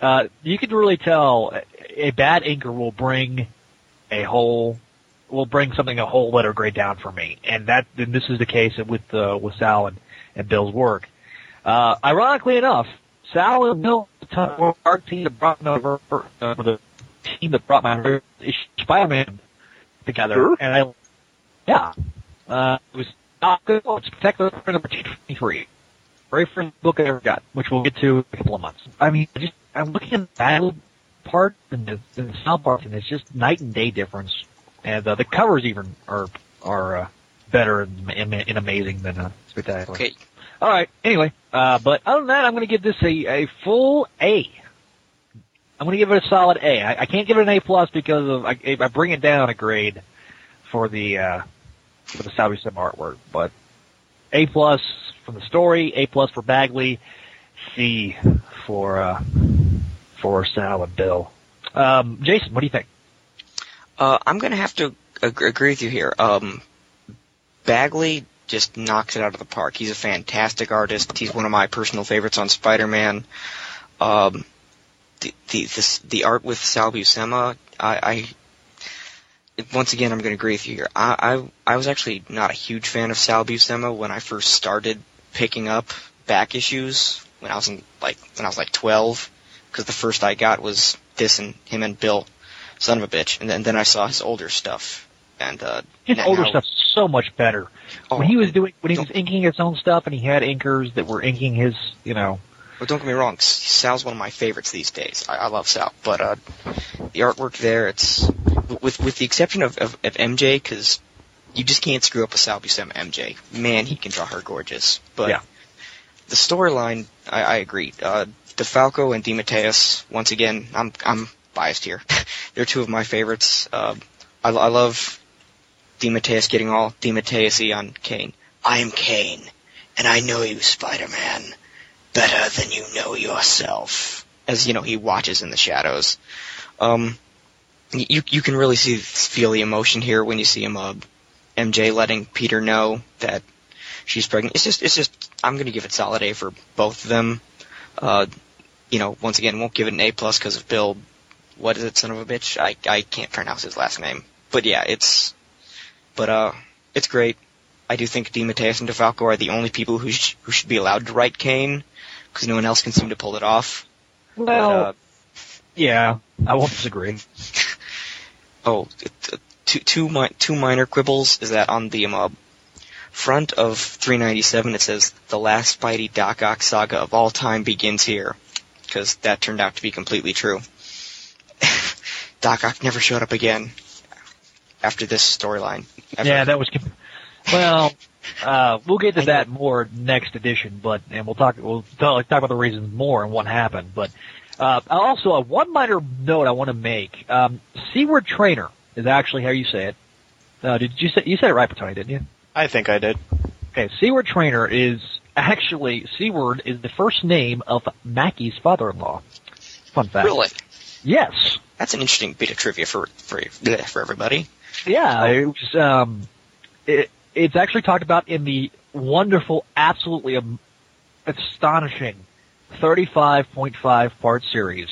Uh, you can really tell a bad inker will bring a whole, will bring something a whole letter grade down for me. And that, and this is the case with, uh, with Sal and, and Bill's work. Uh, ironically enough, Sal and Bill, our team that brought over, uh, the team that brought my Spider-Man together. Sure. And I, yeah, uh, it was not good. It's spectacular number 223. Very first book I ever got, which we'll get to in a couple of months. I mean, I just, I'm looking at the battle part and the, and the sound part, and it's just night and day difference. And uh, the covers even are are uh, better and, and, and amazing than uh, spectacular. Okay. All right. Anyway, uh, but other than that, I'm going to give this a, a full A. I'm going to give it a solid A. I, I can't give it an A plus because of I, I bring it down a grade for the uh, for the Sal Buscema artwork, but A plus for the story, A plus for Bagley, C for uh, for Sal and Bill. Um, Jason, what do you think? Uh, I'm gonna have to ag- agree with you here. Um, Bagley just knocks it out of the park. He's a fantastic artist. He's one of my personal favorites on Spider-Man. Um, the the the art with Sal Buscema, I, I once again I'm going to agree with you here. I, I I was actually not a huge fan of Sal Buscema when I first started picking up back issues when I was in like when I was like 12 because the first I got was this and him and Bill, son of a bitch, and then then I saw his older stuff and uh His now- older now- stuff's so much better. Oh, when he was doing, when he was inking his own stuff, and he had inkers that were inking his, you know. But don't get me wrong, Sal's one of my favorites these days. I, I love Sal, but uh, the artwork there, it's with with the exception of of, of MJ, because you just can't screw up a Sal Buscema MJ. Man, he can draw her gorgeous. But Yeah. the storyline, I, I agree. Uh, DeFalco and DeMatteis, once again, I'm I'm biased here. (laughs) They're two of my favorites. Uh, I, I love DeMatteis getting all DeMatteis-y on Kaine. I am Kaine, and I know you, Spider-Man, better than you know yourself. As, you know, he watches in the shadows. Um, you, you can really see, feel the emotion here when you see him, uh, MJ letting Peter know that she's pregnant. It's just, it's just, I'm gonna give it solid A for both of them. Uh, you know, once again, won't give it an A plus because of Bill. What is it, son of a bitch? I, I can't pronounce his last name. But yeah, it's, but uh, it's great. I do think DeMatteis and DeFalco are the only people who sh- who should be allowed to write Kaine because no one else can seem to pull it off. Well, But, uh, yeah, I won't disagree. (laughs) oh, it, uh, two two mi- two minor quibbles is that on the um, uh, front of 397 it says the last Spidey Doc Ock saga of all time begins here because that turned out to be completely true. (laughs) Doc Ock never showed up again after this storyline. Yeah, that was. Well, Uh, we'll get to that more next edition, but and we'll talk we'll talk, talk about the reasons more and what happened. But uh, also, uh, one minor note I want to make: um, Seward Trainer is actually how you say it. Uh, did you say you said it right, Tony? Didn't you? I think I did. Okay, Seward Trainer is actually Seward is the first name of Mackie's father-in-law. Fun fact. Really? Yes. That's an interesting bit of trivia for for for everybody. Yeah, it was, um, it, it's actually talked about in the wonderful, absolutely astonishing 35.5 part series.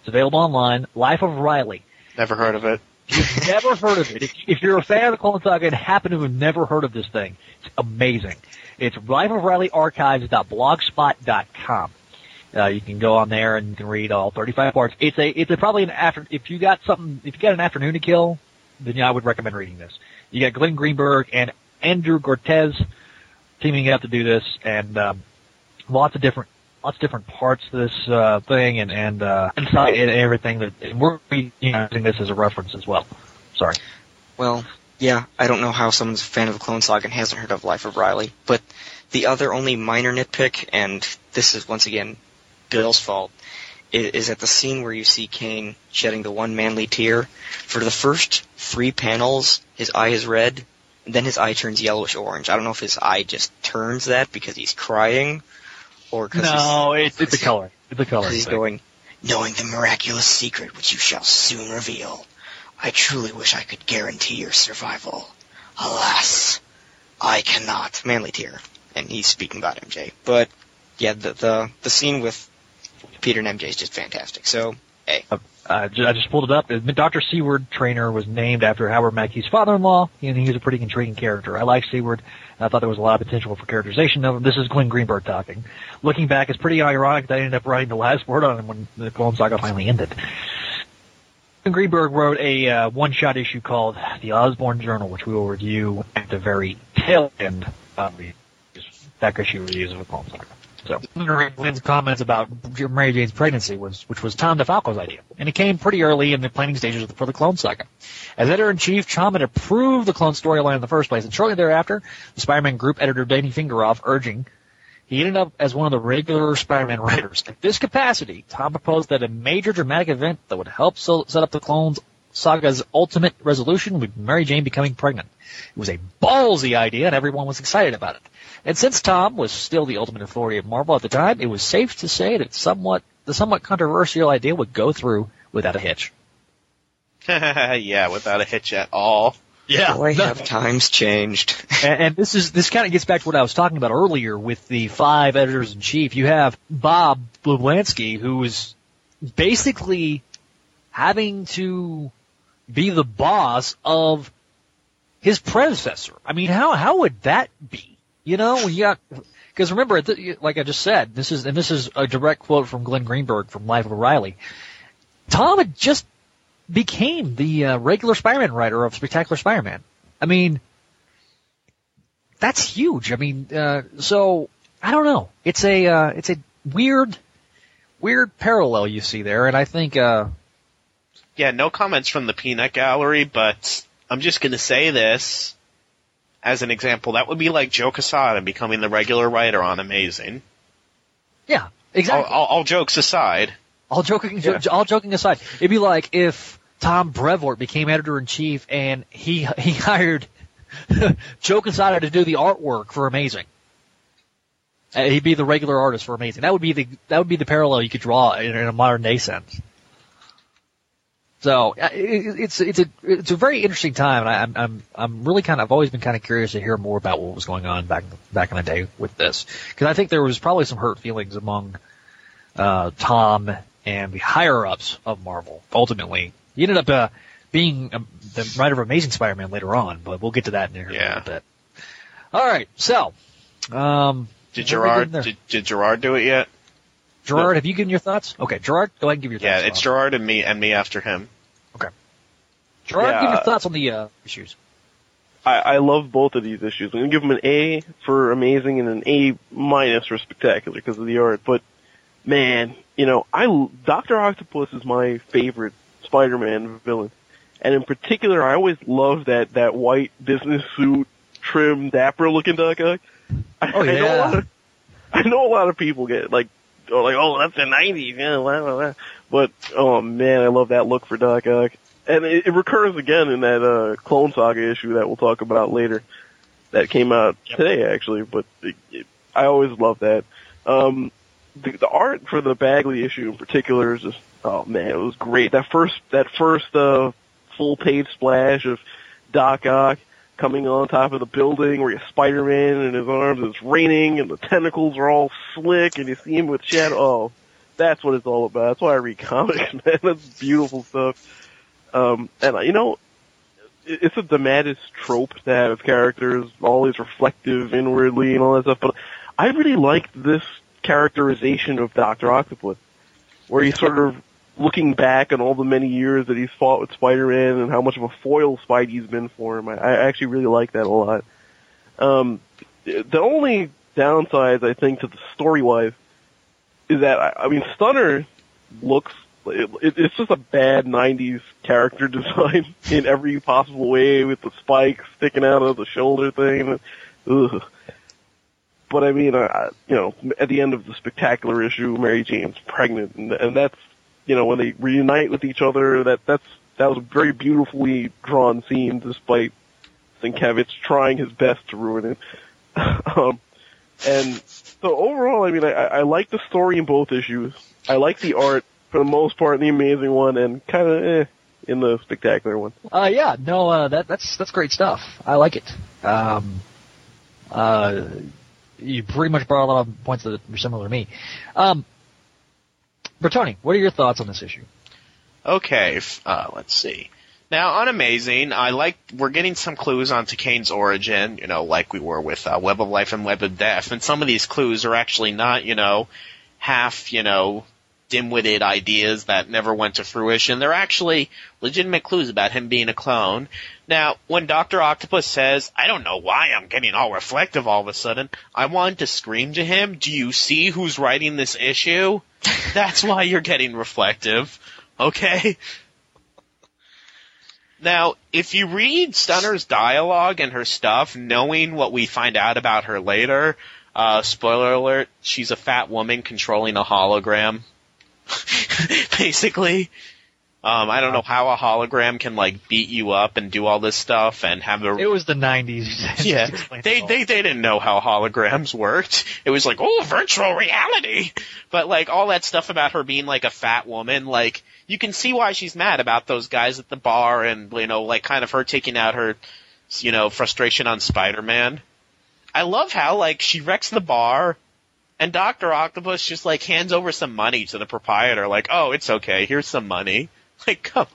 It's available online. Life of Reilly. Never heard of it. You've (laughs) never heard of it. If, if you're a fan of the Clone Saga and happen to have never heard of this thing, it's amazing. It's lifeofrileyarchives.blogspot.com. Uh, you can go on there and you can read all 35 parts. It's a, it's a probably an after, if you got something, if you got an afternoon to kill, then yeah, I would recommend reading this. You got Glenn Greenberg and Andrew Goletz teaming up to do this and, um, lots of different, lots of different parts to this, uh, thing and, and, uh, insight and everything that, and we're using this as a reference as well. Sorry. Well, yeah, I don't know how someone's a fan of the Clone Saga and hasn't heard of Life of Reilly, but the other only minor nitpick, and this is once again Bill's fault, is at the scene where you see Kaine shedding the one manly tear. For the first three panels, his eye is red, and then his eye turns yellowish orange. I don't know if his eye just turns that because he's crying, or because No, it's, it's the color. It's the color. he's thing. going, knowing the miraculous secret which you shall soon reveal. I truly wish I could guarantee your survival. Alas, I cannot. Manly tear. And he's speaking about MJ. But, yeah, the, the, the scene with Peter and MJ is just fantastic. So, hey. Uh, I just pulled it up. Uh, Dr. Seward Trainer was named after Howard Mackie's father-in-law, and he was a pretty intriguing character. I like Seward. and I thought there was a lot of potential for characterization of him. This is Glenn Greenberg talking. Looking back, it's pretty ironic that I ended up writing the last (laughs) word on him when the Clone Saga finally ended. Greenberg wrote a uh, one-shot issue called The Osborn Journal, which we will review at the very tail end of the back issue reviews of the Clone Saga. So, Glenn's comments about Mary Jane's pregnancy, was, which was Tom DeFalco's idea. And it came pretty early in the planning stages for the Clone Saga. As editor-in-chief, Tom had approved the clone storyline in the first place, and shortly thereafter, the Spider-Man group editor Danny Fingeroth urging he ended up as one of the regular Spider-Man writers. In this capacity, Tom proposed that a major dramatic event that would help so- set up the Clones Saga's ultimate resolution would be Mary Jane becoming pregnant. It was a ballsy idea, and everyone was excited about it. And since Tom was still the ultimate authority of Marvel at the time, it was safe to say that somewhat the somewhat controversial idea would go through without a hitch. (laughs) yeah, without a hitch at all. Yeah. Boy, (laughs) have times changed. (laughs) and, and this is this kind of gets back to what I was talking about earlier with the five editors in chief. You have Bob Budiansky, who is basically having to be the boss of his predecessor. I mean, how how would that be? You know, got because remember, like I just said, this is and this is a direct quote from Glenn Greenberg from Life of O'Reilly. Tom had just became the uh, regular Spider-Man writer of Spectacular Spider-Man. I mean, that's huge. I mean, uh, so I don't know. It's a uh, it's a weird weird parallel you see there, and I think uh, Yeah, no comments from the peanut gallery, but I'm just gonna say this as an example. That would be like Joe Quesada becoming the regular writer on Amazing. yeah, exactly. All, all, all jokes aside. All joking, Yeah. jo- all joking aside, it'd be like if Tom Brevoort became editor in chief and he he hired (laughs) Joe Quesada to do the artwork for Amazing. Uh, he'd be the regular artist for Amazing. That would be the that would be the parallel you could draw in, in a modern day sense. So uh, it's it's a it's a very interesting time, and I, I'm I'm I'm really kind of I've always been kind of curious to hear more about what was going on back back in the day with this because I think there was probably some hurt feelings among uh, Tom and the higher ups of Marvel. Ultimately, he ended up uh, being um, the writer of Amazing Spider-Man later on, but we'll get to that in here in a little bit. All right, so um, Did what are we Gerard did, did Gerard do it yet? Gerard, have you given your thoughts? Okay, Gerard, go ahead and give your Yeah, thoughts. it's Gerard and me and me after him. Gerard, Yeah, give your uh, thoughts on the uh, issues. I, I love both of these issues. I'm gonna give them an A for amazing and an A minus for spectacular because of the art. But man, you know, I Doctor Octopus is my favorite Spider-Man villain, and in particular, I always love that that white business suit trim, dapper looking Doc Ock. I, Oh, I know a yeah. lot of, I know a lot of people get like, oh, like, oh, that's the '90s, yeah, blah, blah, blah. But oh man, I love that look for Doc Ock, and it, it recurs again in that uh, Clone Saga issue that we'll talk about later. That came out today, actually. But it, it, I always love that. Um, the, the art for the Bagley issue in particular is just, oh man, it was great. That first, that first uh, full page splash of Doc Ock coming on top of the building where you have Spider-Man in his arms, and it's raining, and the tentacles are all slick, and you see him with shadow. Oh, that's what it's all about. That's why I read (laughs) comics, man. That's beautiful stuff. Um, and you know, it's a DeMatteis trope to have characters always reflective inwardly and all that stuff, but I really liked this characterization of Doctor Octopus, where he's sort of looking back on all the many years that he's fought with Spider-Man and how much of a foil Spidey's been for him. I, I actually really like that a lot. Um, the only downsides I think to the story-wise is that I, I mean Stunner looks it, it, it's just a bad '90s character (laughs) design in every possible way with the spikes sticking out of the shoulder thing. Ugh. But I mean, you know, at the end of the spectacular issue, Mary Jane's pregnant, and, and that's you know when they reunite with each other. That that's that was a very beautifully drawn scene, despite Sienkiewicz trying his best to ruin it. (laughs) um, and so overall, I mean, I, I like the story in both issues. I like the art for the most part in the amazing one, and kind of eh, in the spectacular one. Uh, yeah, no, uh, that, that's, that's great stuff. I like it. Um, uh, you pretty much brought a lot of points that are similar to me. Um, Bertoni, what are your thoughts on this issue? Okay, uh, let's see. Now, on Amazing, I like we're getting some clues onto Kaine's origin, you know, like we were with uh, Web of Life and Web of Death, and some of these clues are actually not, you know, half, you know, dim-witted ideas that never went to fruition. They're actually legitimate clues about him being a clone. Now, when Dr. Octopus says, I don't know why I'm getting all reflective all of a sudden, I wanted to scream to him, do you see who's writing this issue? (laughs) That's why you're getting reflective. Okay? Now, if you read Stunner's dialogue and her stuff, knowing what we find out about her later, uh, spoiler alert, she's a fat woman controlling a hologram. (laughs) Basically. Um, I don't know how a hologram can like beat you up and do all this stuff and have a It was the 90s. (laughs) yeah, they, they they didn't know how holograms (laughs) worked. It was like, oh, virtual reality. But like all that stuff about her being like a fat woman, like you can see why she's mad about those guys at the bar and you know, like kind of her taking out her, you know, frustration on Spider-Man. I love how like she wrecks the bar. And Dr. Octopus just like hands over some money to the proprietor, like, oh, it's okay, here's some money. (laughs) Like, come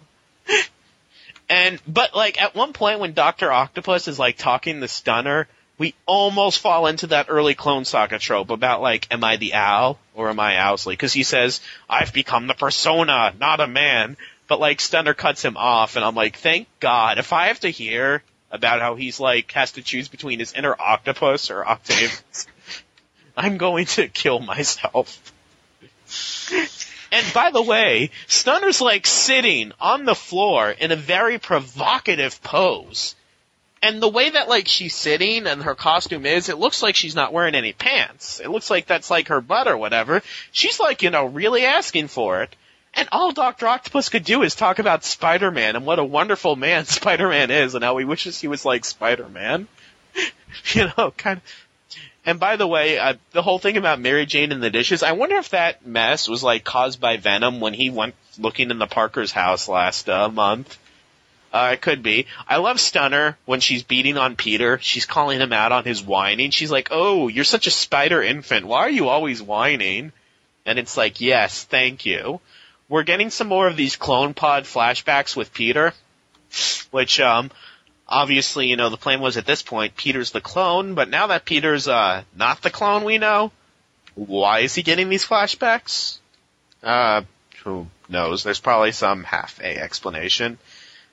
and but like at one point when Doctor Octopus is like talking to Stunner, we almost fall into that early Clone Saga trope about like, am I the owl or am I Owsley? Because he says, "I've become the persona, not a man." But like Stunner cuts him off, and I'm like, thank God. If I have to hear about how he's like has to choose between his inner octopus or Octave, I'm going to kill myself. And by the way, Stunner's like sitting on the floor in a very provocative pose. And the way that like she's sitting and her costume is, it looks like she's not wearing any pants. It looks like that's like her butt or whatever. She's like, you know, really asking for it. And all Dr. Octopus could do is talk about Spider-Man and what a wonderful man (laughs) Spider-Man is and how he wishes he was like Spider-Man. (laughs) you know, kind of. And by the way, uh, the whole thing about Mary Jane and the dishes, I wonder if that mess was like caused by Venom when he went looking in the Parker's house last uh, month. Uh, it could be. I love Stunner when she's beating on Peter. She's calling him out on his whining. She's like, "Oh, you're such a spider infant. Why are you always whining?" And it's like, "Yes, thank you." We're getting some more of these clone pod flashbacks with Peter, which um obviously, you know, the plan was at this point Peter's the clone, but now that Peter's uh not the clone we know, why is he getting these flashbacks? Uh who knows? There's probably some half a explanation.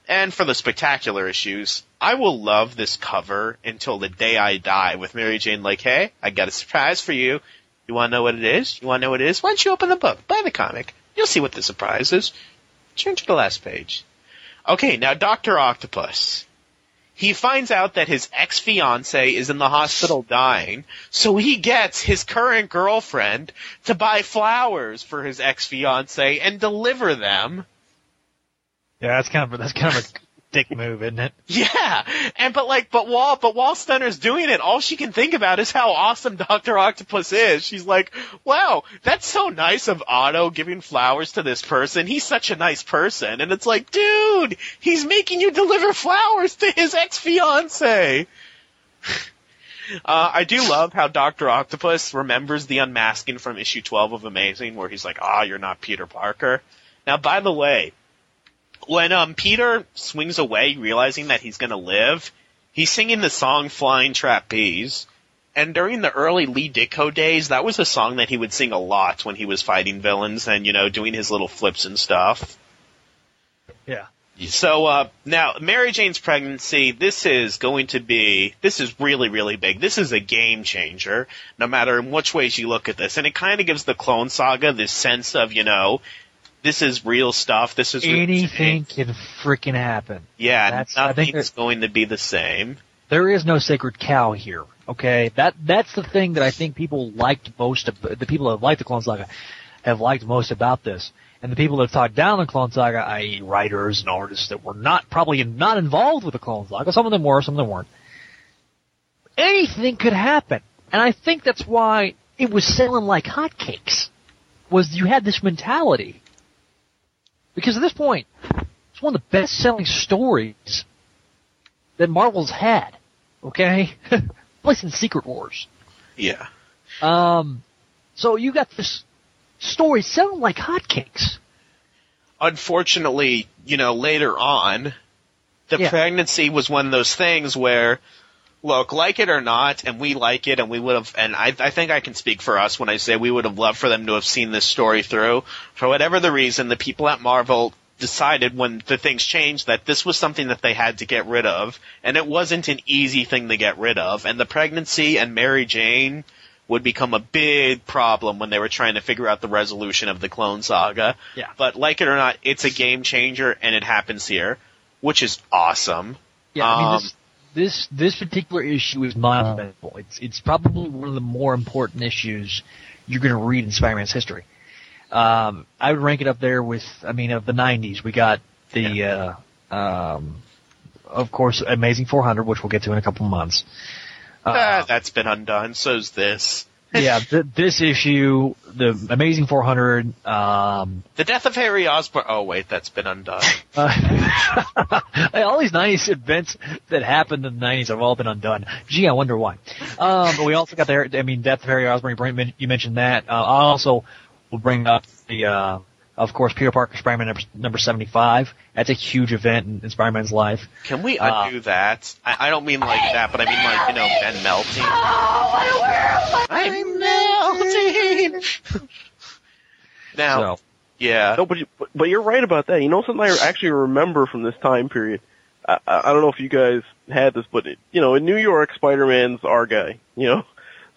And for the spectacular issues, I will love this cover until the day I die with Mary Jane like, hey, I got a surprise for you. You wanna know what it is? You wanna know what it is? Why don't you open the book? Buy the comic. You'll see what the surprise is. Turn to the last page. Okay, now Dr. Octopus. He finds out that his ex-fiance is in the hospital dying, so he gets his current girlfriend to buy flowers for his ex-fiance and deliver them. Yeah, that's kind of that's kind of a dick move, isn't it? (laughs) Yeah, and but like, but while but while Stunner's doing it, all she can think about is how awesome Doctor Octopus is. She's like, "Wow, that's so nice of Otto giving flowers to this person. He's such a nice person." And it's like, dude, he's making you deliver flowers to his ex fiance. (laughs) Uh, I do love how Doctor Octopus remembers the unmasking from issue 12 of Amazing, where he's like, "Ah, you're not Peter Parker." Now, by the way, when um Peter swings away, realizing that he's gonna live, he's singing the song "Flying Trapeze." And during the early Lee Ditko days, that was a song that he would sing a lot when he was fighting villains and you know doing his little flips and stuff. Yeah. So uh, now Mary Jane's pregnancy. This is going to be. This is really really big. This is a game changer. No matter in which ways you look at this, and it kind of gives the Clone Saga this sense of you know, this is real stuff. This is real Anything can freaking happen. Yeah, That's- I think nothing's going to be the same. There is no sacred cow here. Okay, that that's the thing that I think people liked most. The people that have liked the Clone Saga have liked most about this, and the people that have talked down the Clone Saga, i.e., writers and artists that were not probably not involved with the Clone Saga. Some of them were, some of them weren't. Anything could happen, and I think that's why it was selling like hotcakes. Was you had this mentality because at this point, it's one of the best selling stories that Marvel's had. Okay? (laughs) Place in Secret Wars. Yeah. Um, so you got this story selling like hotcakes. Unfortunately, you know, later on, the Yeah. pregnancy was one of those things where, look, like it or not, and we like it, and we would have, and I, I think I can speak for us when I say we would have loved for them to have seen this story through. For whatever the reason, the people at Marvel decided when the things changed that this was something that they had to get rid of, and it wasn't an easy thing to get rid of, and the pregnancy and Mary Jane would become a big problem when they were trying to figure out the resolution of the Clone Saga. Yeah. But like it or not, it's a game changer, and it happens here, which is awesome. Yeah, I mean Um, this this this particular issue is monumental. It's it's probably one of the more important issues you're going to read in Spider-Man's history. Um, I would rank it up there with, I mean, of the '90s, we got the, uh, um, of course, Amazing 400, which we'll get to in a couple of months. ah, that's been undone. So's this. Yeah, (laughs) th- this issue, the Amazing 400, um, The death of Harry Osborn. Oh wait, that's been undone. (laughs) uh, all these 90s events that happened in the 90s have all been undone. Gee, I wonder why. Um, but we also got the, I mean, Death of Harry Osborn, you you mentioned that. Uh, I also will bring up the, uh, of course, Peter Parker Spider-Man number, number 75. That's a huge event in, in Spider-Man's life. Can we Uh, undo that? I, I don't mean like that, but I mean like you know Ben melting. Oh, I'm melting. (laughs) now, So, yeah, No, but, you, but but you're right about that. You know something I actually remember from this time period. I, I I don't know if you guys had this, but it, you know, in New York, Spider-Man's our guy. You know,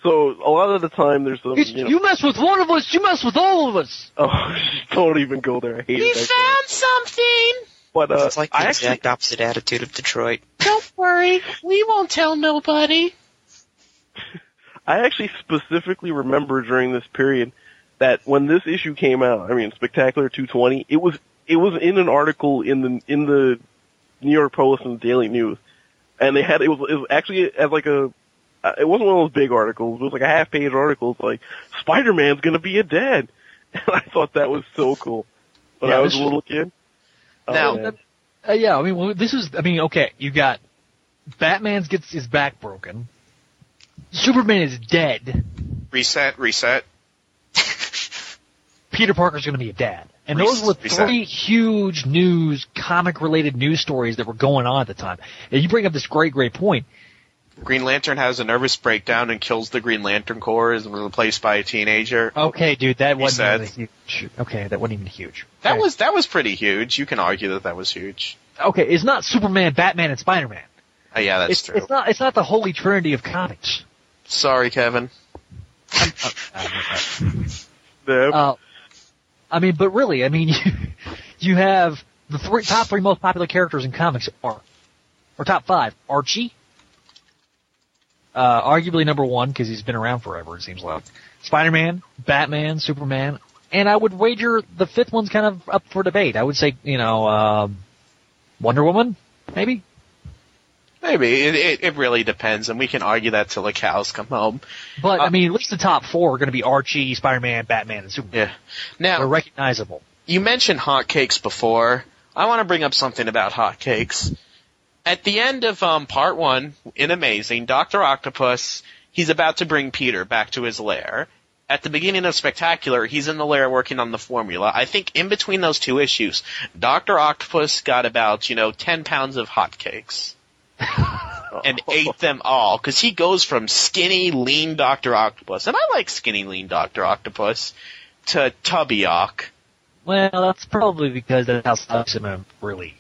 so a lot of the time there's some. You know, you mess with one of us, you mess with all of us. (laughs) oh, don't even go there. I hate we it. found something. But uh, it's like the I actually, exact opposite attitude of Detroit. (laughs) Don't worry, we won't tell nobody. (laughs) I actually specifically remember during this period that when this issue came out, I mean, Spectacular 220, it was it was in an article in the in the New York Post and the Daily News, and they had it was, it was actually as like a uh, it wasn't one of those big articles. It was like a half page article. It's like Spider Man's gonna be a dad, (laughs) and I thought that was so cool when Yeah, I was a little kid. Oh, Now- man. Uh, yeah, I mean, well, this is, I mean, okay, you got Batman's gets his back broken. Superman is dead. Reset, reset. (laughs) Peter Parker's going to be a dad. And Res- those were reset. three huge news, comic related news stories that were going on at the time. And you bring up this great, great point. Green Lantern has a nervous breakdown and kills the Green Lantern Corps, is replaced by a teenager. Okay, dude, that wasn't even huge. Okay, that wasn't even huge. That Okay. was that was pretty huge. You can argue that that was huge. okay. It's not Superman, Batman, and Spider Man. Uh, yeah, that's It's, true. it's not. It's not the holy trinity of comics. Sorry, Kevin. The- Uh, I mean, but really, I mean, (laughs) you, you have the three, top three most popular characters in comics are or top five, Archie. Uh, arguably number one because he's been around forever. It seems like Spider-Man, Batman, Superman, and I would wager the fifth one's kind of up for debate. I would say, you know, um, Wonder Woman, maybe. Maybe it, it it really depends, and we can argue that till the cows come home. But Uh, I mean, at least the top four are going to be Archie, Spider-Man, Batman, and Superman. Yeah. Now They're recognizable. You mentioned hotcakes before. I want to bring up something about hotcakes. At the end of um, part one in Amazing, Doctor Octopus he's about to bring Peter back to his lair. At the beginning of Spectacular, he's in the lair working on the formula. I think in between those two issues, Doctor Octopus got about you know ten pounds of hotcakes. (laughs) and ate them all because he goes from skinny, lean Doctor Octopus, and I like skinny, lean Doctor Octopus, to Tubby Ock. Well, that's probably because that's how Spider-Man really.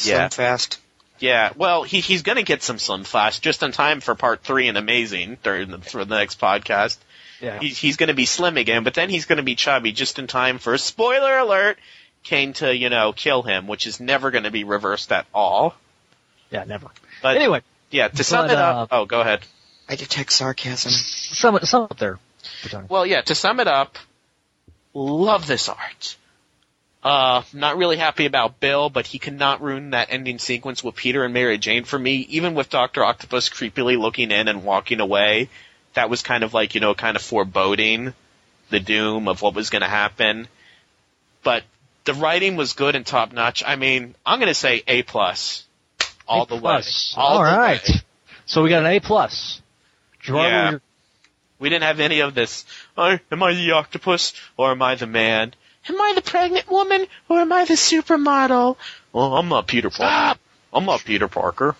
Yeah. fast. Yeah, well, he he's gonna get some Slim-Fast just in time for part three and Amazing during the, for the next podcast. Yeah. He's he's gonna be slim again, but then he's gonna be chubby just in time for spoiler alert, Kaine to you know kill him, which is never gonna be reversed at all. Yeah, never. But Anyway, yeah, to sum but, it up. uh, oh, go ahead. I detect sarcasm. Some some up there. Well, yeah, to sum it up, love this art. Uh, not really happy about Bill, but he cannot ruin that ending sequence with Peter and Mary Jane for me. Even with Dr. Octopus creepily looking in and walking away, that was kind of like, you know, kind of foreboding the doom of what was going to happen. But the writing was good and top notch. I mean, I'm going to say A plus. All the way. All All the way. So we got an A plus. Yeah. your- We didn't have any of this. Am I the octopus or am I the man? Am I the pregnant woman or am I the supermodel? Well, I'm not Peter Parker. I'm not Peter Parker.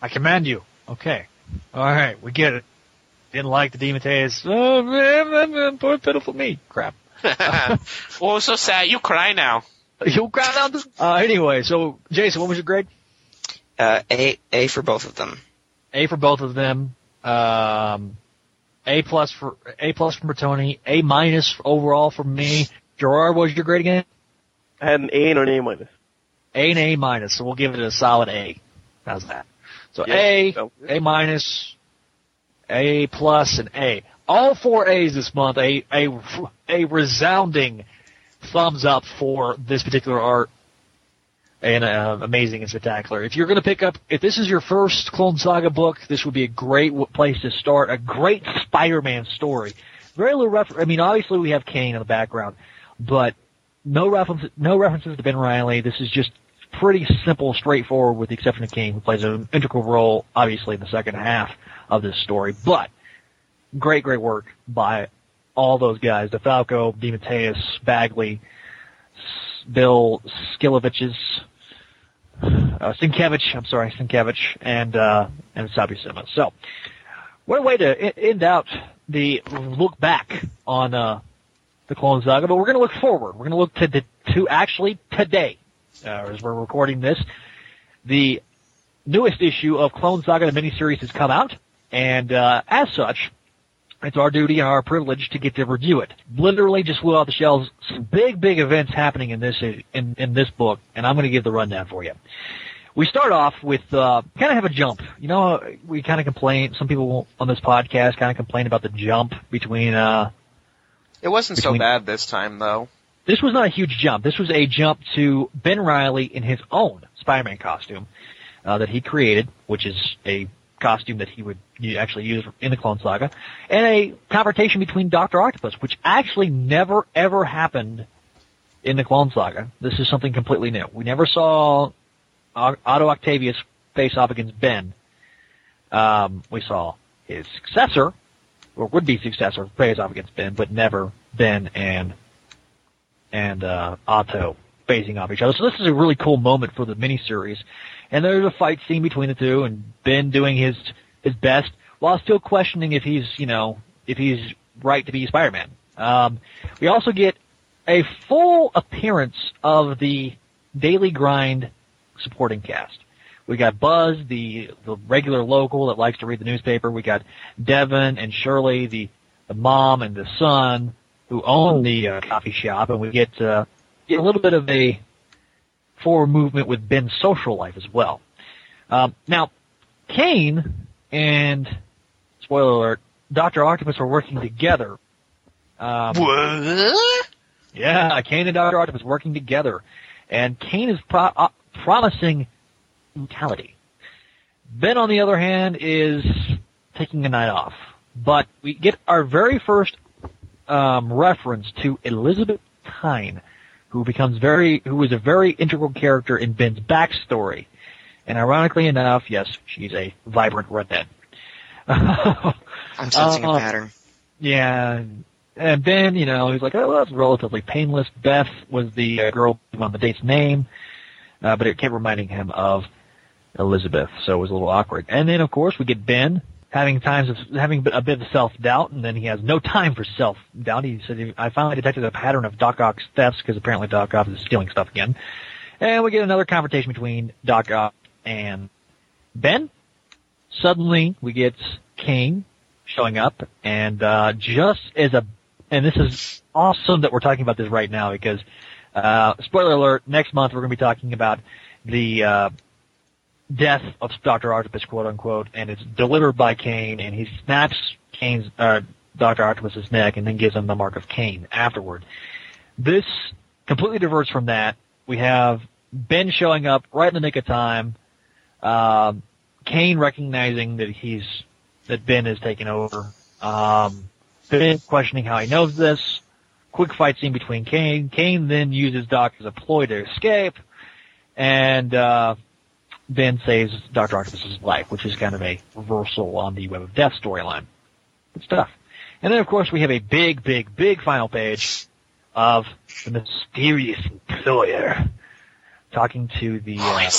I command you. Okay. All right, we get it. Didn't like the DeMatteis. Oh man, man, man, poor pitiful me. Crap. (laughs) oh, so sad. You cry now. You crowd out this. Uh, anyway, so Jason, what was your grade? Uh, A A for both of them. A for both of them. Um, A plus for A plus from Bertoni. A minus overall for me. Gerard, what was your grade again? I had an A and an A minus. A and A minus. So we'll give it a solid A. How's that? So Yeah, A. A minus, A plus, and A. All four A's this month. A a a resounding thumbs up for this particular art. And uh, amazing and spectacular. If you're going to pick up, if this is your first Clone Saga book, this would be a great w- place to start. A great Spider-Man story. Very little reference. I mean, obviously we have Kaine in the background, but no reference, no references to Ben Reilly. This is just pretty simple, straightforward, with the exception of Kaine, who plays an integral role, obviously, in the second half of this story. But great, great work by all those guys: DeFalco, DeMatteis, Bagley, Bill Skilovich's, uh. I'm sorry, Sienkiewicz, and uh, and Sal Buscema. So, what a way to end out the look back on uh, the Clone Saga, but we're going to look forward. We're going to look to, to, to actually today, uh, as we're recording this. The newest issue of Clone Saga, the miniseries, has come out, and uh, as such, it's our duty and our privilege to get to review it. Literally just flew off the shelves. Some big, big events happening in this in, in this book, and I'm going to give the rundown for you. We start off with uh, kind of have a jump. You know, we kind of complain. Some people on this podcast kind of complain about the jump between uh, It wasn't so bad this time, though. this was not a huge jump. This was a jump to Ben Reilly in his own Spider-Man costume uh, that he created, which is a costume that he would actually use in the Clone Saga, and a confrontation between Doctor Octopus, which actually never ever happened in the Clone Saga. This is something completely new. We never saw Otto Octavius face off against Ben. Um, we saw his successor, or would-be successor, face off against Ben, but never Ben and and uh, Otto facing off each other. So this is a really cool moment for the miniseries. And there's a fight scene between the two, and Ben doing his his best while still questioning if he's you know if he's right to be Spider-Man. Um, we also get a full appearance of the Daily Grind supporting cast. We got Buzz, the the regular local that likes to read the newspaper. We got Devin and Shirley, the the mom and the son who own the uh, coffee shop, and we get uh, get a little bit of a forward movement with Ben's social life as well. Um, now, Kaine and spoiler alert, Doctor Octopus are working together. Um, what? Yeah, Kaine and Doctor Octopus working together, and Kaine is pro- uh, promising brutality. Ben, on the other hand, is taking a night off. But we get our very first um, reference to Elizabeth Tyne, who becomes very, who is a very integral character in Ben's backstory. And ironically enough, yes, she's a vibrant redhead. (laughs) I'm sensing Uh, a pattern. Yeah, and Ben, you know, he's like, oh, that's relatively painless. Beth was the uh, girl on the date's name, uh, but it kept reminding him of Elizabeth, so it was a little awkward. And then, of course, we get Ben having times of having a bit of self doubt, and then he has no time for self doubt. He said, "I finally detected a pattern of Doc Ock's thefts because apparently Doc Ock is stealing stuff again." And we get another confrontation between Doc Ock and Ben. Suddenly, we get Kaine showing up, and uh, just as a, and this is awesome that we're talking about this right now because, uh, spoiler alert, next month we're going to be talking about the uh, death of Doctor Octopus, quote unquote, and it's delivered by Kaine, and he snaps Kaine's uh, Doctor Octopus's neck, and then gives him the mark of Kaine afterward. This completely diverts from that. We have Ben showing up right in the nick of time. Uh, Kaine recognizing that he's that Ben has taken over. Um, Ben questioning how he knows this. Quick fight scene between Kaine. Kaine then uses Doc as a ploy to escape, and uh, Ben saves Doctor Octopus's life, which is kind of a reversal on the Web of Death storyline. Good stuff. And then, of course, we have a big, big, big final page of the mysterious employer talking to the. Uh,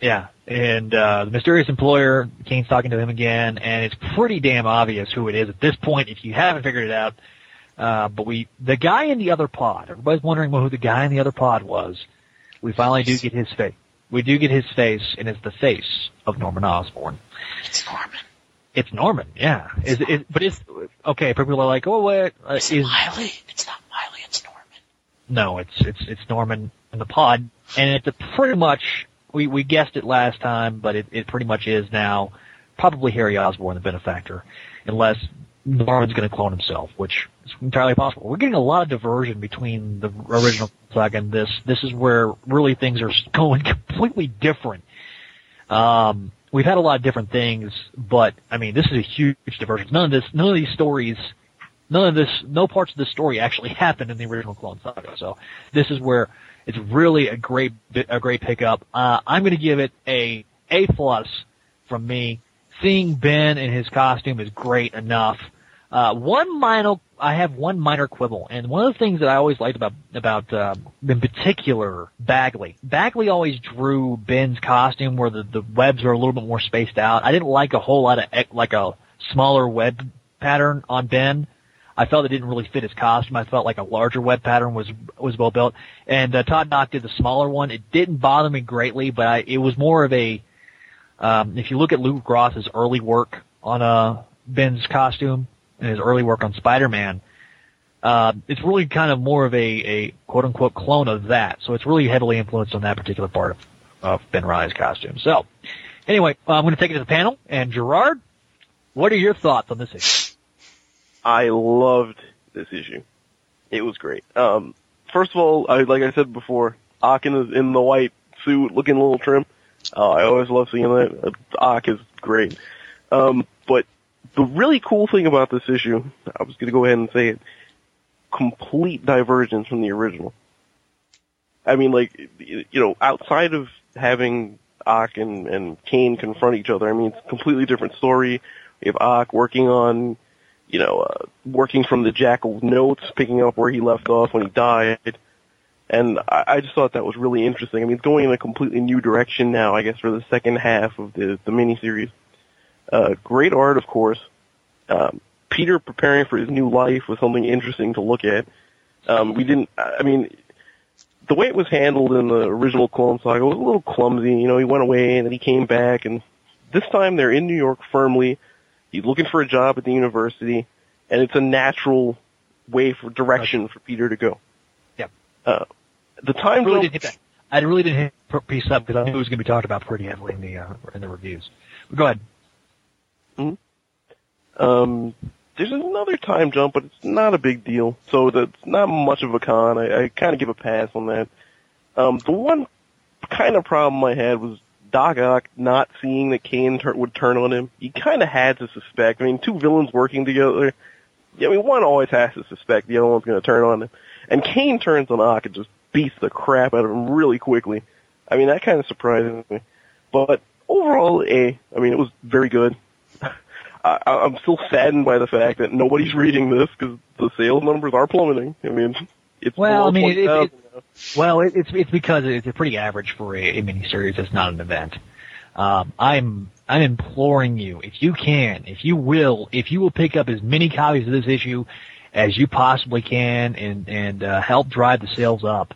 yeah, and uh, the mysterious employer, Kaine's talking to him again, and it's pretty damn obvious who it is at this point if you haven't figured it out. Uh, but we, the guy in the other pod, everybody's wondering who the guy in the other pod was. We finally do get his face. We do get his face, and it's the face of Norman Osborn. It's Norman. It's Norman, yeah. Is it? But it's okay. People are like, oh, what uh, Is it Miley? It's not Miley. It's Norman. No, it's it's it's Norman in the pod, and it's a pretty much we we guessed it last time, but it it pretty much is now probably Harry Osborn, the benefactor, unless Norman's going to clone himself, which is entirely possible. We're getting a lot of diversion between the original saga and this. This is where really things are (laughs) going completely different. Um, we've had a lot of different things, but I mean, this is a huge diversion. None of this, none of these stories, none of this, no parts of this story actually (laughs) happened in the original Clone Saga. So this is where it's really a great, a great pickup. Uh, I'm going to give it a A plus from me. Seeing Ben in his costume is great enough. Uh, one minor, I have one minor quibble, and one of the things that I always liked about about uh, in particular Bagley. Bagley always drew Ben's costume where the the webs are a little bit more spaced out. I didn't like a whole lot of like a smaller web pattern on Ben. I felt it didn't really fit his costume. I felt like a larger web pattern was was well built. And uh, Todd Nauck did the smaller one. It didn't bother me greatly, but I, it was more of a. Um, if you look at Luke Ross's early work on uh, Ben's costume and his early work on Spider-Man, uh, it's really kind of more of a, a quote unquote clone of that. So it's really heavily influenced on that particular part of, of Ben Reilly's costume. So anyway, uh, I'm going to take it to the panel. And Gerard, what are your thoughts on this issue? I loved this issue. It was great. Um, first of all, I, like I said before, Ock in the, in the white suit, looking a little trim. Uh, I always love seeing that. Uh, Ock is great. Um, but the really cool thing about this issue, I was going to go ahead and say it, complete divergence from the original. I mean, like, you know, outside of having Ock and, and Kaine confront each other, I mean, it's a completely different story. We have Ock working on, you know, uh, working from the Jackal notes, picking up where he left off when he died. And I, I just thought that was really interesting. I mean, it's going in a completely new direction now, I guess, for the second half of the, the miniseries. Uh, great art, of course. Um, Peter preparing for his new life was something interesting to look at. Um, we didn't, I mean, the way it was handled in the original Clone Saga was a little clumsy. You know, he went away and then he came back, and this time they're in New York firmly. He's looking for a job at the university, and it's a natural way for direction for Peter to go. Yeah. Uh, the time really zone- didn't hit that. I really didn't hit piece up because I knew it was going to be talked about pretty heavily in the uh, in the reviews. But go ahead. Um, there's another time jump, but it's not a big deal. So that's not much of a con. I, I kind of give a pass on that. Um, the one kind of problem I had was Doc Ock not seeing that Kaine tur- would turn on him. You kind of had to suspect. I mean, two villains working together. Yeah, I mean, one always has to suspect the other one's going to turn on him. And Kaine turns on Ock and just beats the crap out of him really quickly. I mean, that kind of surprises me. But overall, A. I mean, it was very good. I, I'm still saddened by the fact that nobody's reading this because the sales numbers are plummeting. I mean, it's Well, I mean, it, it, it, well, it, it's it's because it's pretty average for a, a miniseries. It's not an event. Um, I'm I'm imploring you, if you can, if you will, if you will pick up as many copies of this issue as you possibly can, and and uh, help drive the sales up.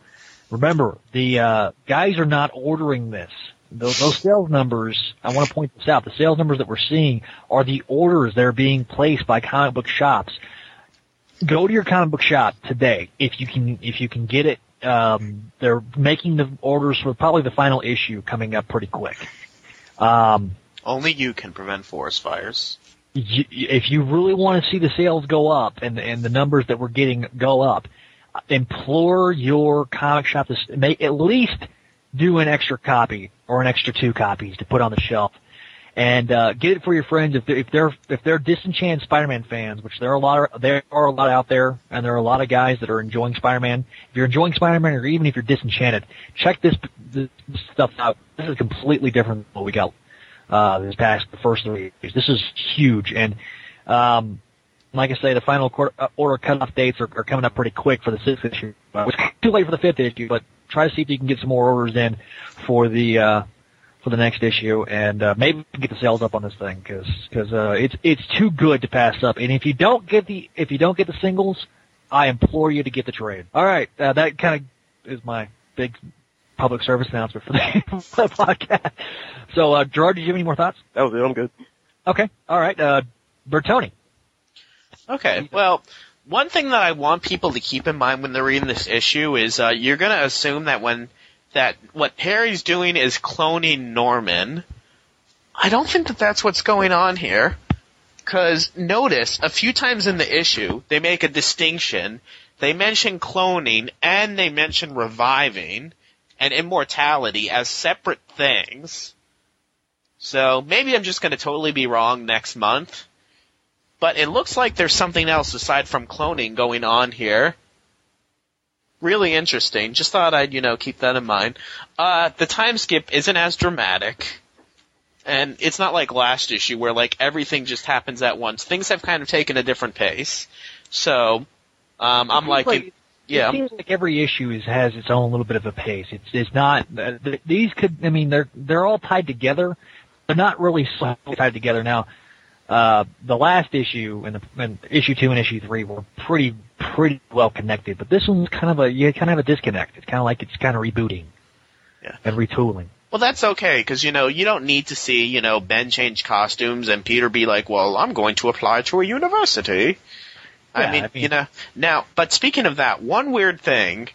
Remember, the uh, guys are not ordering this. Those, those sales numbers, I want to point this out. The sales numbers that we're seeing are the orders that are being placed by comic book shops. Go to your comic book shop today if you can if you can get it. Um, they're making the orders for probably the final issue coming up pretty quick. Um, Only you can prevent forest fires. y- if you really want to see the sales go up and and the numbers that we're getting go up, implore your comic shop to make at least do an extra copy or an extra two copies to put on the shelf, and uh, get it for your friends if they're if they're if they're disenchanted Spider-Man fans, which there are a lot of, there are a lot out there, and there are a lot of guys that are enjoying Spider-Man. If you're enjoying Spider-Man, or even if you're disenchanted, check this, this stuff out. This is completely different than what we got uh, this past the first three years. This is huge, and um, like I say, the final quarter, uh, order cutoff dates are, are coming up pretty quick for the sixth issue. It's too late for the fifth issue, but try to see if you can get some more orders in for the uh, for the next issue, and uh, maybe get the sales up on this thing because because uh, it's it's too good to pass up. And if you don't get the if you don't get the singles, I implore you to get the trade. All right, uh, that kind of is my big public service announcement for the, (laughs) for the podcast. So, uh, Gerard, did you have any more thoughts? That was it. I'm good. Okay, all right, uh, Bertoni. Okay, well, one thing that I want people to keep in mind when they're reading this issue is uh, you're going to assume that when that what Harry's doing is cloning Norman. I don't think that that's what's going on here. Because notice a few times in the issue they make a distinction. They mention cloning and they mention reviving and immortality as separate things. So maybe I'm just going to totally be wrong next month. But it looks like there's something else aside from cloning going on here. Really interesting. Just thought I'd, you know, keep that in mind. Uh, the time skip isn't as dramatic. And it's not like last issue where like everything just happens at once. Things have kind of taken a different pace. So, um, I'm like, yeah. It seems like every issue is, has its own little bit of a pace. It's it's not uh, th- these could I mean they're they're all tied together. They're not really so tied together now. Uh, the last issue and, the, and issue two and issue three were pretty pretty well connected, but this one's kind of a you kind of have a disconnect. It's kind of like it's kind of rebooting Yeah. and retooling. Well, that's okay because you know you don't need to see you know Ben change costumes and Peter be like, "Well, I'm going to apply to a university." I, mean, I mean- you know. Now, but speaking of that, one weird thing,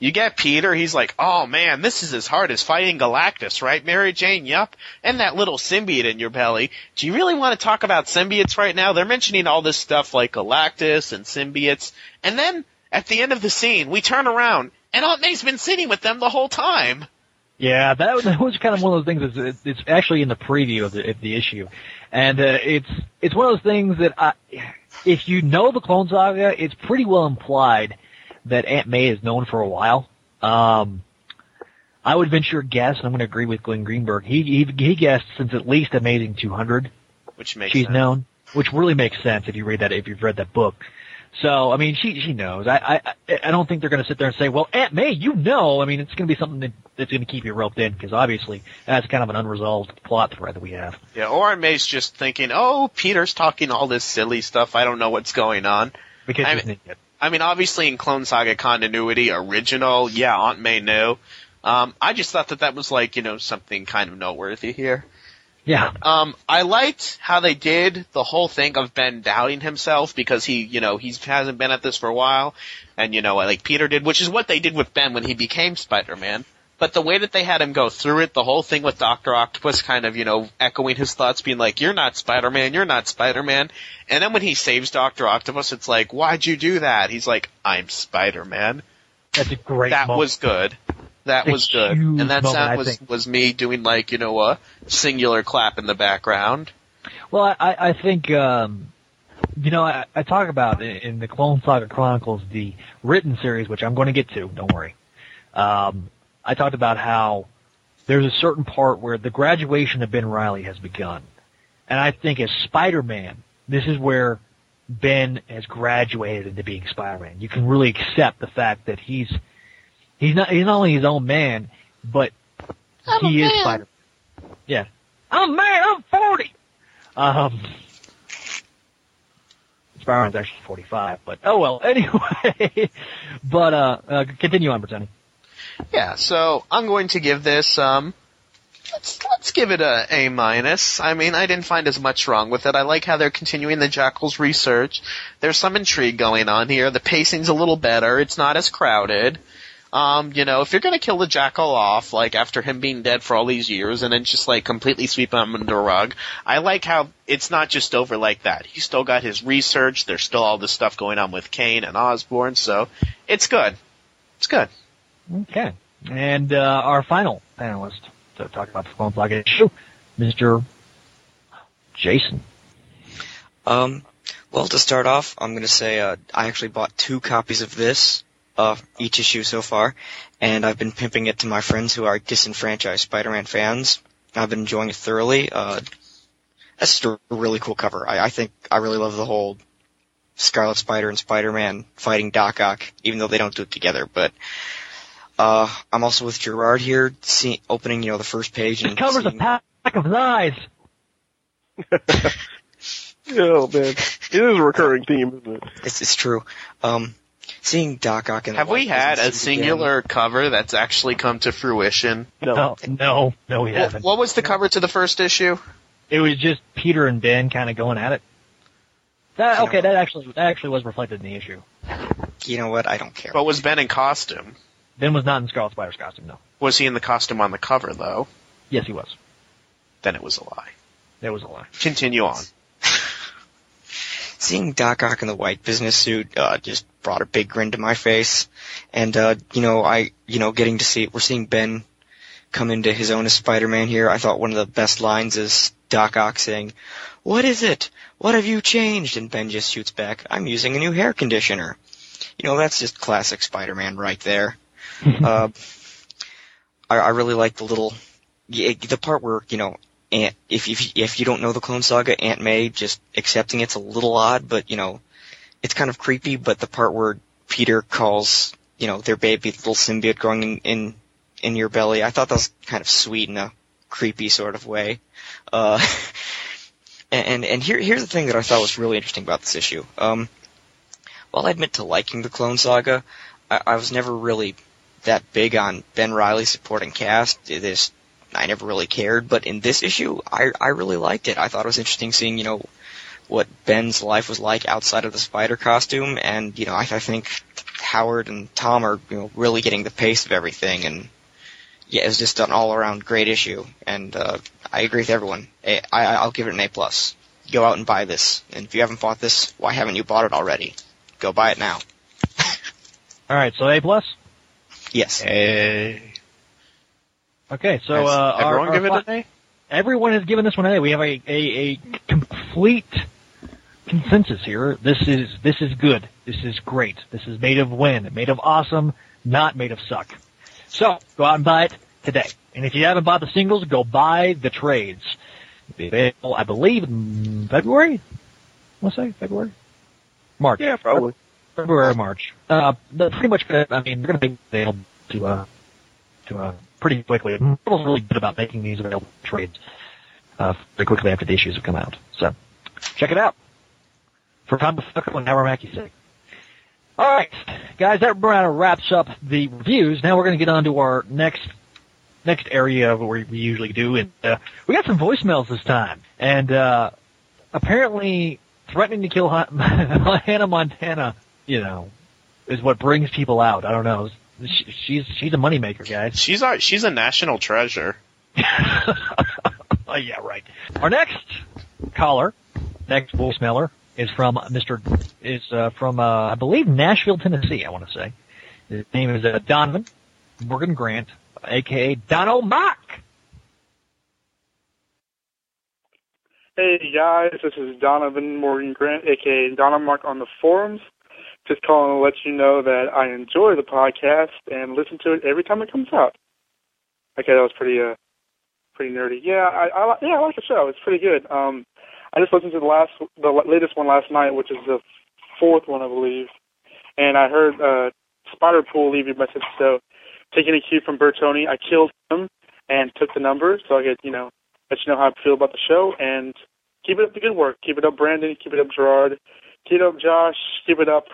you get Peter. He's like, "Oh man, this is as hard as fighting Galactus, right, Mary Jane? Yup." And that little symbiote in your belly. Do you really want to talk about symbiotes right now? They're mentioning all this stuff like Galactus and symbiotes, and then at the end of the scene, we turn around and Aunt May's been sitting with them the whole time. Yeah, that, was- that was kind of one of those things. That's, it's- actually in the preview of the, of the issue, and uh, it's it's one of those things that I, if you know the Clone Saga, it's pretty well implied that Aunt May is known for a while. Um, I would venture a guess, and I'm going to agree with Glenn Greenberg. He he, he guessed since at least Amazing 200, Which makes she's sense. known, which really makes sense if you read that if you've read that book. So I mean, she she knows. I I I don't think they're going to sit there and say, "Well, Aunt May, you know." I mean, it's going to be something that, that's going to keep you roped in because obviously that's kind of an unresolved plot thread that we have. Yeah, or May's just thinking, oh, Peter's talking all this silly stuff. I don't know what's going on. Because I mean. I mean, obviously in Clone Saga continuity, original, yeah, Aunt May knew. Um, I just thought that that was like, you know, something kind of noteworthy here. Yeah. Um, I liked how they did the whole thing of Ben doubting himself because he, you know, he hasn't been at this for a while, and you know, like Peter did, which is what they did with Ben when he became Spider-Man. But the way that they had him go through it, the whole thing with Doctor Octopus kind of, you know, echoing his thoughts, being like, "You're not Spider-Man, you're not Spider-Man," and then when he saves Doctor Octopus, it's like, "Why'd you do that?" He's like, "I'm Spider-Man." That's a great. That moment. was good. That was good, and that moment, sound was was me doing like you know a singular clap in the background. Well, I, I think, um, you know, I, I talk about in, in the Clone Saga Chronicles, the written series, which I'm going to get to, don't worry. Um, I talked about how there's a certain part where the graduation of Ben Reilly has begun. And I think as Spider-Man, this is where Ben has graduated into being Spider-Man. You can really accept the fact that he's, he's not, he's not only his own man, but he is Spider-Man. Yeah. I'm a man, I'm 40! Um, Spider-Man's actually 45, but oh well. (laughs) Anyway, but uh, uh continue on, Bertoni. Yeah, so I'm going to give this um let's let's give it a A minus. I mean, I didn't find as much wrong with it. I like how they're continuing the Jackal's research. There's some intrigue going on here. The pacing's a little better. It's not as crowded. Um, you know, if you're gonna kill the Jackal off, like after him being dead for all these years, and then just like completely sweep him under the rug, I like how it's not just over like that. He's still got his research. There's still all this stuff going on with Kaine and Osborn, so it's good. It's good. Okay, and uh, our final panelist to talk about the Clone Saga issue, Mr. Jason. Um, well, to start off, I'm going to say uh, I actually bought two copies of this, uh, each issue so far, and I've been pimping it to my friends who are disenfranchised Spider-Man fans. I've been enjoying it thoroughly. Uh, that's just a really cool cover. I, I think I really love the whole Scarlet Spider and Spider-Man fighting Doc Ock, even though they don't do it together. But uh, I'm also with Gerard here, see, opening you know the first page and This covers a pack of lies. (laughs) Oh man, it is a recurring theme, isn't it? It's, it's true. Um, seeing Doc Ock in the Have we had a business suit again- singular cover that's actually come to fruition? No, no, no, we What, haven't. what was the cover to the first issue? It was just Peter and Ben kind of going at it. That okay, that actually that actually was reflected in the issue. You know what? I don't care. But was Ben in costume? Ben was not in Scarlet Spider's costume, no. Was he in the costume on the cover though? Yes, he was. Then it was a lie. There was a lie. Continue on. Seeing Doc Ock in the white business suit uh, just brought a big grin to my face, and uh, you know, I you know, getting to see we're seeing Ben come into his own as Spider-Man here. I thought one of the best lines is Doc Ock saying, "What is it? What have you changed?" And Ben just shoots back, "I'm using a new hair conditioner." You know, that's just classic Spider-Man right there. (laughs) uh, I, I really like the little, the part where you know, Aunt, if if if you don't know the Clone Saga, Aunt May just accepting it's a little odd, but you know, it's kind of creepy. But the part where Peter calls, you know, their baby little symbiote growing in in, in your belly, I thought that was kind of sweet in a creepy sort of way. Uh, (laughs) and and, here here's the thing that I thought was really interesting about this issue. Um, while I admit to liking the Clone Saga, I, I was never really that big on Ben Reilly supporting cast. This I never really cared, but in this issue, I I really liked it. I thought it was interesting seeing you know what Ben's life was like outside of the spider costume, and you know I, I think Howard and Tom are you know really getting the pace of everything, and yeah, it was just an all around great issue, and uh, I agree with everyone. I, I I'll give it an A plus. Go out and buy this, and if you haven't bought this, why haven't you bought it already? Go buy it now. (laughs) All right, so A plus. Yes. Hey. Okay, so Has uh, everyone our give it fi- A? Everyone has given this one an A. We have a, a, a complete consensus here. This is this is good. This is great. This is made of win, made of awesome, not made of suck. So go out and buy it today. And if you haven't bought the singles, go buy the trades. Available, I believe, in February. Let's say February, March. Yeah, probably. February, or March. Uh, but pretty much. gonna- I mean, they're going to be available to uh, to uh, pretty quickly. Marvel's really good about making these available trades uh, very quickly after the issues have come out. So check it out. For Tom DeFalco and Howard Mackie sake. All right, guys, that of wraps up the reviews. Now we're going to get on to our next next area of what we usually do, and uh, we got some voicemails this time. And uh, apparently, threatening to kill (laughs) Hannah Montana, you know, is what brings people out. I don't know. she, she's she's a moneymaker, guys. (laughs) She's our she's a national treasure. oh yeah, right. Our next caller, next voicemailer is from Mr. is uh, from uh, I believe Nashville, Tennessee. I want to say his name is uh, Donovan Morgan Grant, aka Donomark. Hey guys, this is Donovan Morgan Grant, aka Donomark on the forums. Just calling to let you know that I enjoy the podcast and listen to it every time it comes out. Okay, that was pretty uh pretty nerdy. Yeah, I, I yeah I like the show. It's pretty good. Um, I just listened to the last the latest one last night, which is the fourth one I believe, and I heard uh Spiderpool leave your message. So taking a cue from Bertoni, I killed him and took the number so I could you know let you know how I feel about the show and keep it up the good work. Keep it up, Brandon. Keep it up, Gerard. Keep it up, Josh. Keep it up,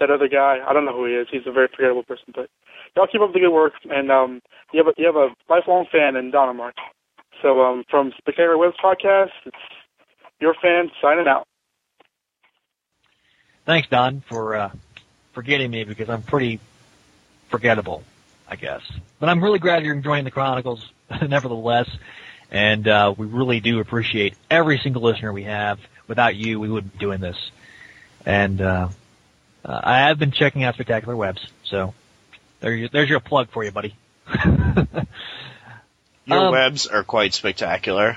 that other guy. I don't know who he is. He's a very forgettable person, but y'all keep up the good work. And um, you have a, you have a lifelong fan in Donomark. So um, from Spectacular Webs podcast, it's your fan signing out. Thanks, Don, for uh, for getting me because I'm pretty forgettable, I guess. But I'm really glad you're enjoying the Chronicles, (laughs) nevertheless. And uh, we really do appreciate every single listener we have. Without you, we wouldn't be doing this. And uh, uh, I have been checking out Spectacular Webs, so there you, there's your plug for you, buddy. (laughs) Your Um, webs are quite spectacular.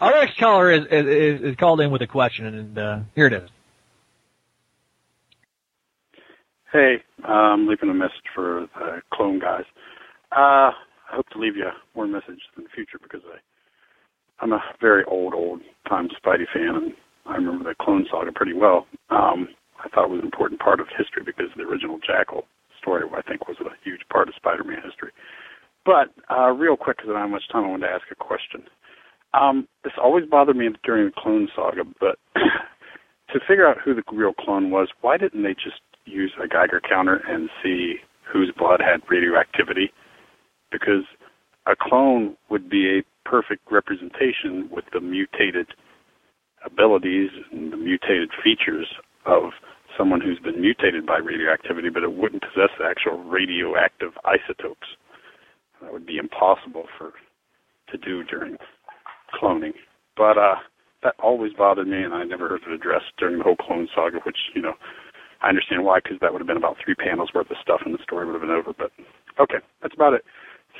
Our next caller is, is, is called in with a question, and uh, here it is. Hey, I'm leaving a message for the clone guys. Uh, I hope to leave you more message in the future because I, I'm a very old, old time Spidey fan, and I remember the Clone Saga pretty well. Um, I thought was an important part of history because the original Jackal story, I think, was a huge part of Spider-Man history. But uh, real quick, because I don't have much time, I wanted to ask a question. Um, this always bothered me during the Clone Saga, but (clears throat) to figure out who the real clone was, why didn't they just use a Geiger counter and see whose blood had radioactivity? Because a clone would be a perfect representation with the mutated abilities and the mutated features of someone who's been mutated by radioactivity, but it wouldn't possess the actual radioactive isotopes. That would be impossible for to do during cloning. But uh that always bothered me, and I never heard it addressed during the whole Clone Saga, which, you know, I understand why, because that would have been about three panels worth of stuff, and the story would have been over. But okay, that's about it.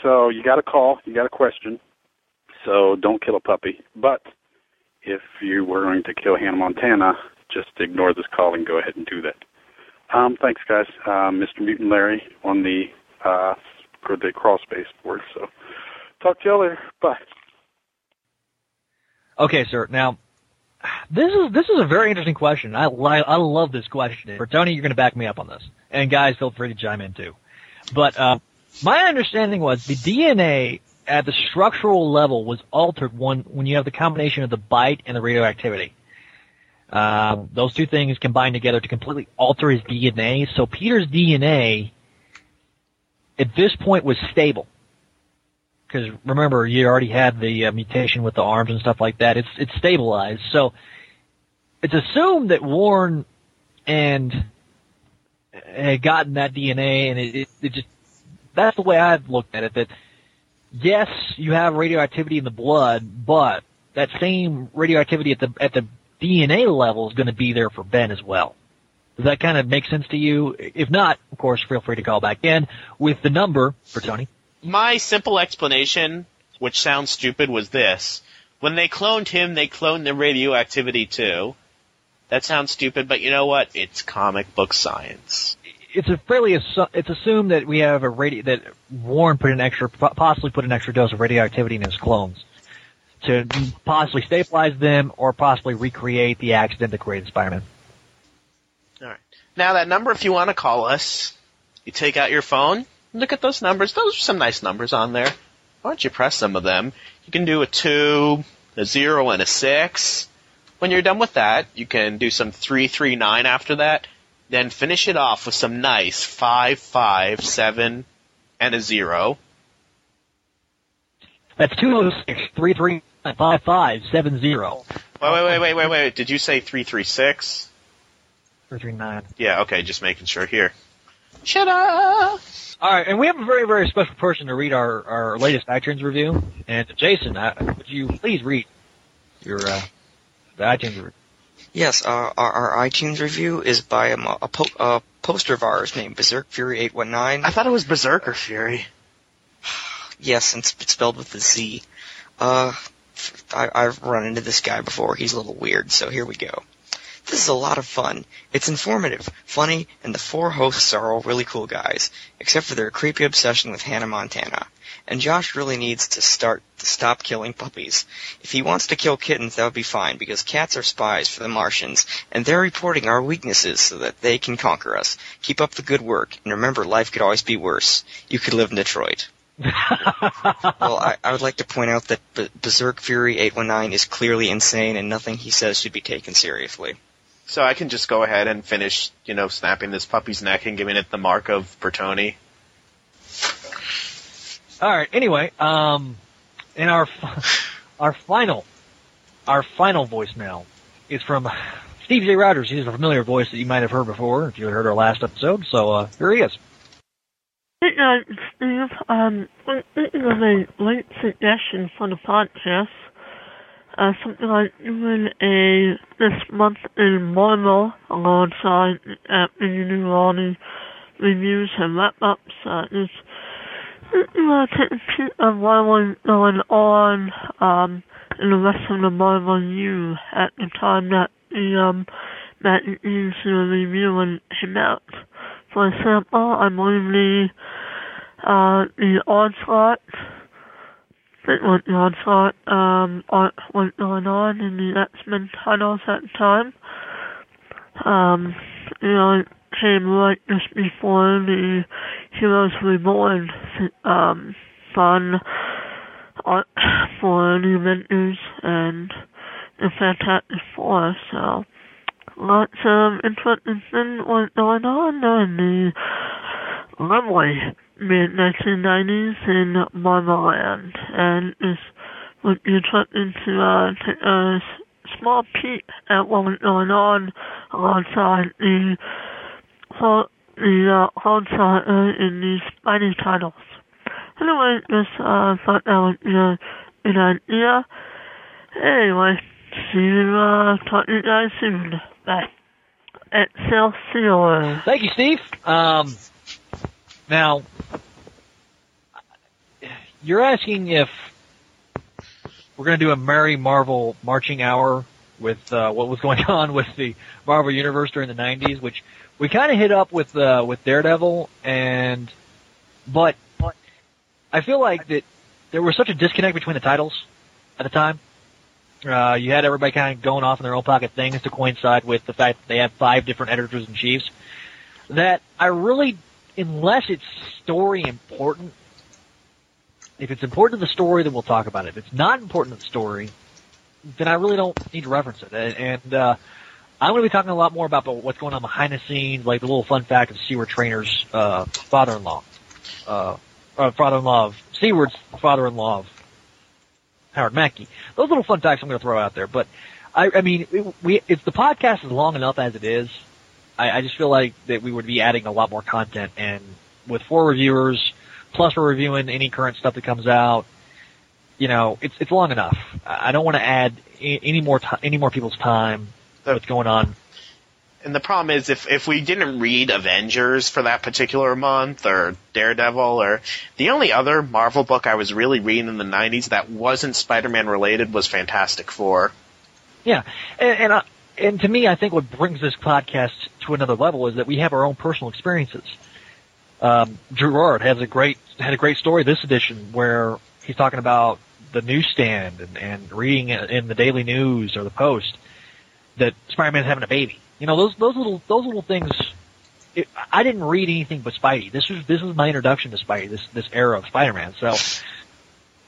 So you got a call, you got a question. So don't kill a puppy. But if you were going to kill Hannah Montana, just ignore this call and go ahead and do that. Um, thanks, guys. Uh, Mr. Mutant Larry on the uh, for the crawl space board. So talk to you later. Bye. Okay, sir. Now, this is this is a very interesting question. I li- I love this question. Bertoni, you're going to back me up on this, and guys, feel free to chime in too. But uh, my understanding was the DNA at the structural level was altered when when you have the combination of the bite and the radioactivity. Uh, those two things combined together to completely alter his DNA. So Peter's DNA at this point was stable. Because remember, you already had the uh, mutation with the arms and stuff like that. It's it's stabilized. So it's assumed that Warren and had gotten that DNA, and it, it, it just that's the way I've looked at it. That yes, you have radioactivity in the blood, but that same radioactivity at the at the DNA level is going to be there for Ben as well. Does that kind of make sense to you? If not, of course, feel free to call back in with the number for Tony. My simple explanation, which sounds stupid, was this. When they cloned him, they cloned the radioactivity too. That sounds stupid, but you know what? It's comic book science. It's a fairly assu- it's assumed that we have a radio that Warren put an extra possibly put an extra dose of radioactivity in his clones to possibly stabilize them or possibly recreate the accident that created Spider-Man. Alright. Now that number, if you want to call us, you take out your phone, look at those numbers. Those are some nice numbers on there. Why don't you press some of them? You can do a two, a zero, and a six. When you're done with that, you can do some three, three, nine after that. Then finish it off with some nice five, five, seven, and a zero. That's two oh six three three five five seven zero. Wait, wait, wait, wait, wait, wait. Did you say three, three, six? Three three nine. Yeah, okay, just making sure here. Shut up! All right, and we have a very, very special person to read our, our latest iTunes review. And Jason, uh, would you please read your uh, the iTunes review? Yes, uh, our, our iTunes review is by a, a, po- a poster of ours named Berserk Fury 819. I thought it was Berserker Fury. (sighs) Yes, and it's it's spelled with a Z. Uh, I, I've run into this guy before. He's a little weird, so here we go. This is a lot of fun. It's informative, funny, and the four hosts are all really cool guys, except for their creepy obsession with Hannah Montana. And Josh really needs to start to stop killing puppies. If he wants to kill kittens, that would be fine, because cats are spies for the Martians, and they're reporting our weaknesses so that they can conquer us. Keep up the good work, and remember, life could always be worse. You could live in Detroit. (laughs) well, I, I would like to point out that B- Berserk Fury 819 is clearly insane, and nothing he says should be taken seriously. So I can just go ahead and finish, you know, snapping this puppy's neck and giving it the mark of Bertoni. All right. Anyway, um, in our (laughs) our final our final voicemail is from Steve J. Rogers. He's a familiar voice that you might have heard before if you heard our last episode. So uh, here he is. Guys, it's Steve. Um, I'm thinking of a late suggestion for the podcast. Uh, something like doing a this month in Marvel alongside uh, all the reviews and wrap ups. Uh, just uh, taking a peek of what going on um, in the rest of the Marvel U at the time that the um, that uh, review him out. For example, I believe the uh, the onslaught that was the onslaught um on was going on in the X Men titles at the time. Um you know, it came right just before the Heroes Reborn um fun on for the Avengers and the Fantastic Four, so lots of interesting things was going on in the lovely mid 1990s in Marveland, and this would be interesting to uh, take a small peek at what was going on alongside the the uh, saga in the Spidey titles. Anyway, just uh, thought that would be a good idea. Anyway, see you, uh, talk to you guys soon. Excelsior. Thank you, Steve. Um, now, you're asking if we're going to do a Merry Marvel marching hour with uh, what was going (laughs) on with the Marvel Universe during the '90s, which we kind of hit up with uh, with Daredevil, and but I feel like that there was such a disconnect between the titles at the time. Uh, you had everybody kind of going off in their own pocket things to coincide with the fact that they have five different editors in chiefs. That I really, unless it's story important, if it's important to the story, then we'll talk about it. If it's not important to the story, then I really don't need to reference it. And, and uh, I'm going to be talking a lot more about what's going on behind the scenes, like the little fun fact of Seward Trainer's uh, father-in-law, uh, uh, father-in-law of Seward's father-in-law of Howard Mackie. Those little fun facts I'm going to throw out there. But I, I mean, it, we if the podcast is long enough as it is, I, I just feel like that we would be adding a lot more content. And with four reviewers, plus we're reviewing any current stuff that comes out, you know, it's it's long enough. I don't want to add any more ti any more people's time. What's going on? And the problem is, if if we didn't read Avengers for that particular month, or Daredevil, or the only other Marvel book I was really reading in the '90s that wasn't Spider-Man related was Fantastic Four. Yeah, and and, uh, and to me, I think what brings this podcast to another level is that we have our own personal experiences. Um, Gerard has a great had a great story this edition where he's talking about the newsstand and, and reading in the Daily News or the Post that Spider-Man's having a baby. You know, those those little those little things. It, I didn't read anything but Spidey. This was this was my introduction to Spidey. This this era of Spider-Man. So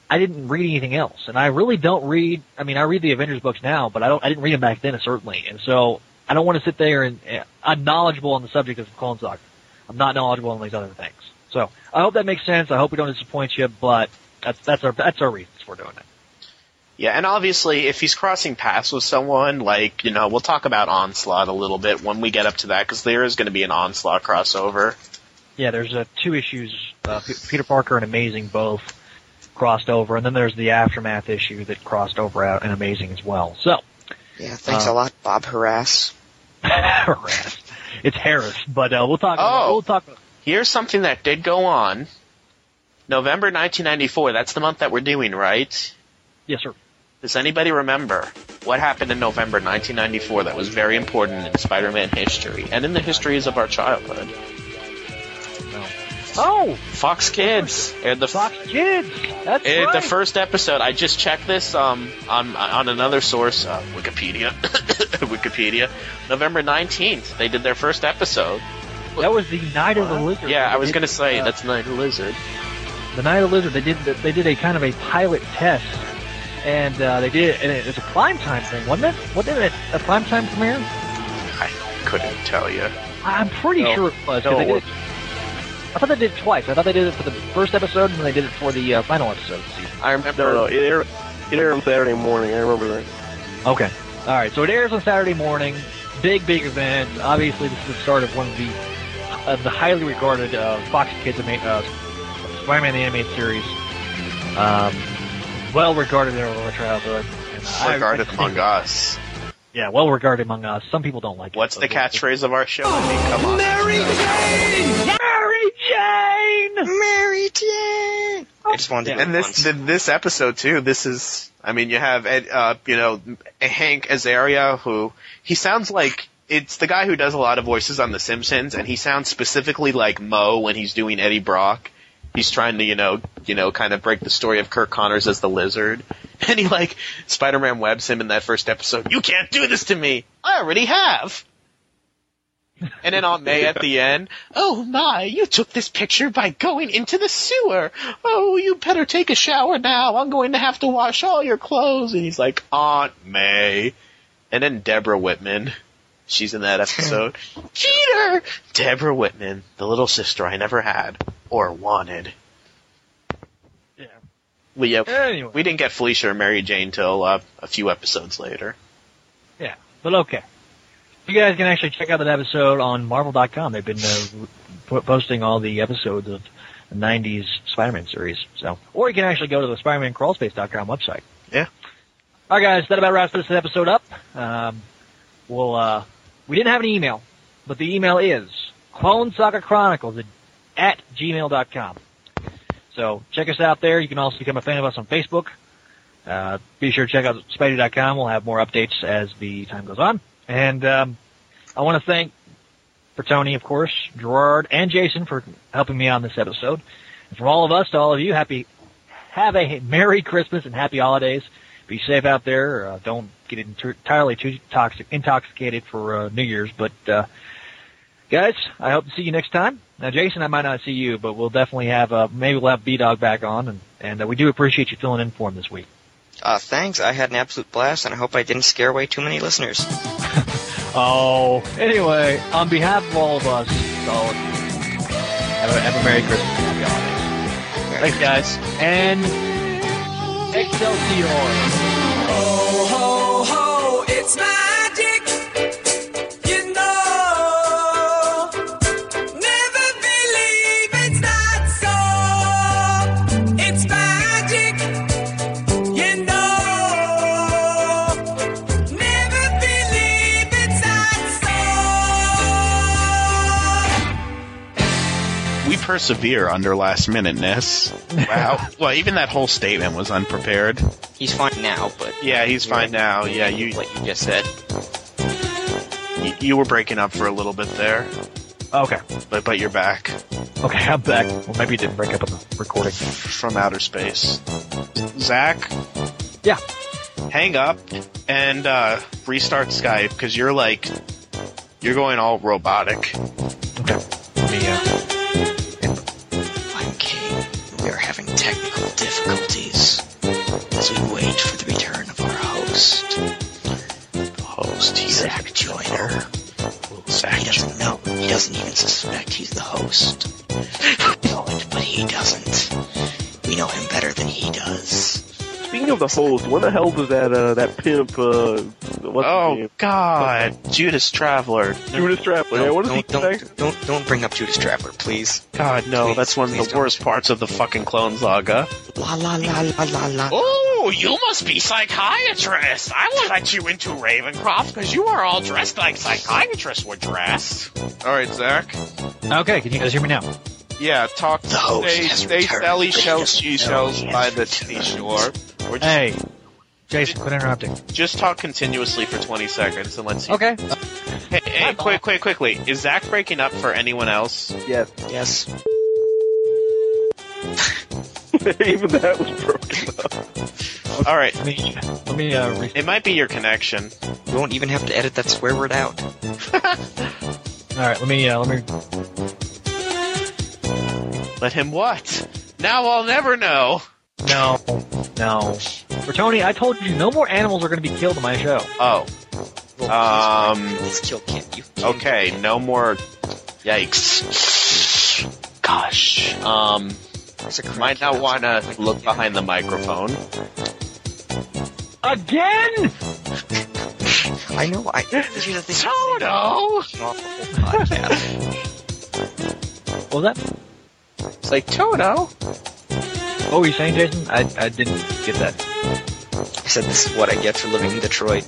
I didn't read anything else, and I really don't read. I mean, I read the Avengers books now, but I don't. I didn't read them back then, certainly. And so I don't want to sit there and uh, I'm knowledgeable on the subject of Clone Saga. I'm not knowledgeable on these other things. So I hope that makes sense. I hope we don't disappoint you, but that's that's our that's our reasons for doing it. Yeah, and obviously, if he's crossing paths with someone, like you know, we'll talk about Onslaught a little bit when we get up to that, because there is going to be an Onslaught crossover. Yeah, there's uh, two issues. Uh, P- Peter Parker and Amazing both crossed over, and then there's the aftermath issue that crossed over out and Amazing as well. So, Yeah, thanks Uh, a lot, Bob Harass. (laughs) Harass. it's Harris, but uh, we'll talk. About, Oh. we'll talk. Here's something that did go on. November 1994. That's the month that we're doing, right? Yes, sir. Does anybody remember what happened in November 1994 that was very important in Spider-Man history and in the histories of our childhood? No. Oh, Fox Kids aired the Fox Kids. That's aired right. the first episode. I just checked this um, on on another source, uh, Wikipedia. (coughs) Wikipedia. November 19th, they did their first episode. That was the Night of the Lizard. Yeah, I was gonna say uh, that's Night of the Lizard. the Night of the Lizard. They did they did a kind of a pilot test, and uh, they did it. And it was a prime time thing, wasn't it? Wasn't it a prime time premiere? I couldn't tell you. I'm pretty No. sure it was. 'cause No, it did wasn't. I thought they did it twice. I thought they did it for the first episode, and then they did it for the uh, final episode of the season. I remember. No, no, it aired, it aired on Saturday morning. I remember that. Okay. All right. So it airs on Saturday morning. Big, big event. Obviously, this is the start of one of the uh, the highly regarded uh, Fox Kids ama- uh, Spider-Man the animated series. Um, well regarded in our childhood. And I- Regarded I- among us. Yeah, well regarded among us. Some people don't like What's it. the catchphrase of our show? I mean, come on. Mary Jane! Mary Jane! Mary Jane! I just wanted to do and this once. th- this episode too. This is, I mean, you have Ed, uh, you know, Hank Azaria, who he sounds like it's the guy who does a lot of voices on The Simpsons, and he sounds specifically like Moe when he's doing Eddie Brock. He's trying to, you know, you know, kind of break the story of Curt Connors as the Lizard, (laughs) and he like Spider-Man webs him in that first episode. You can't do this to me. I already have. And then Aunt May at the (laughs) end, oh my, you took this picture by going into the sewer. Oh, you better take a shower now. I'm going to have to wash all your clothes. And he's like, Aunt May. And then Deborah Whitman. She's in that episode. (laughs) Peter! Deborah Whitman, the little sister I never had or wanted. Yeah. We, yeah, Anyway. we didn't get Felicia or Mary Jane till uh, a few episodes later. Yeah, but okay. You guys can actually check out that episode on Marvel.com. They've been uh, posting all the episodes of the 90s Spider-Man series. So, or you can actually go to the SpiderManCrawlspace.com website. Yeah. All right, guys, that about wraps this episode up. Um, we'll, uh, we didn't have an email, but the email is Clone Saga Chronicles at, at gmail.com. So check us out there. You can also become a fan of us on Facebook. Uh, be sure to check out Spidey.com. We'll have more updates as the time goes on. And um, I want to thank for Tony, of course, Gerard, and Jason for helping me on this episode. And from all of us to all of you, happy have a Merry Christmas and Happy Holidays. Be safe out there. Uh, don't get entirely too toxic, intoxicated for uh, New Year's. But uh, guys, I hope to see you next time. Now, Jason, I might not see you, but we'll definitely have uh, maybe we'll have B Dog back on, and and uh, we do appreciate you filling in for him this week. Uh, thanks. I had an absolute blast, and I hope I didn't scare away too many listeners. (laughs) Oh, anyway, on behalf of all of us, all of you, have a, have a Merry Christmas Happy Holidays. Thanks, guys. And Excelsior. Ho, persevere under last minuteness. Wow. (laughs) well, even that whole statement was unprepared. He's fine now, but Yeah, he's fine now. Yeah, you what you just said. you, you were breaking up for a little bit there, Okay. but but you're back Okay, I'm back. Well, maybe you didn't break up on the recording. from outer space. Zach, Yeah. hang up and uh, restart Skype because you're like you're going all robotic. Okay. Let me, uh, doesn't even suspect he's the host. We know it, but he doesn't. We know him better than he does. speaking of the host, when the hell does that uh, that pimp? Uh, what's Oh his name? God, Judas Traveler. Judas Traveler. yeah, what does he don't, don't, don't, don't bring up Judas Traveler, please. God, no, Please, that's one of please the don't. worst parts of the fucking Clone Saga. La la la la la la. Oh, you must be psychiatrist. I will let you into Ravencroft because you are all dressed like psychiatrists were dressed. All right, Zach. Okay, can you guys hear me now? Yeah, talk. The host Stay, has stay returned. Sally shells, The she host shells by the seashore. Or just, Hey, Jason, quit interrupting. just talk continuously for 20 seconds and let's see. Okay. Hey, hey, quick, quick, quickly. Is Zach breaking up for anyone else? Yes. Yes. (laughs) Even that was broken up. All right. Let me, let me, uh, re- It might be your connection. You won't even have to edit that swear word out. (laughs) alright, let me, uh, let me, Let him what? Now I'll never know. No, no. For Tony, I told you no more animals are gonna be killed in my show. Oh. Um. Please kill Kit. You Okay, no more. Yikes. Gosh. Um. Might not want to look behind the microphone. Again? I know. I. This is the thing. (laughs) Toto! What was that? It's like Toto. What were you saying, Jason? I, I didn't get that. I said this is what I get for living in Detroit.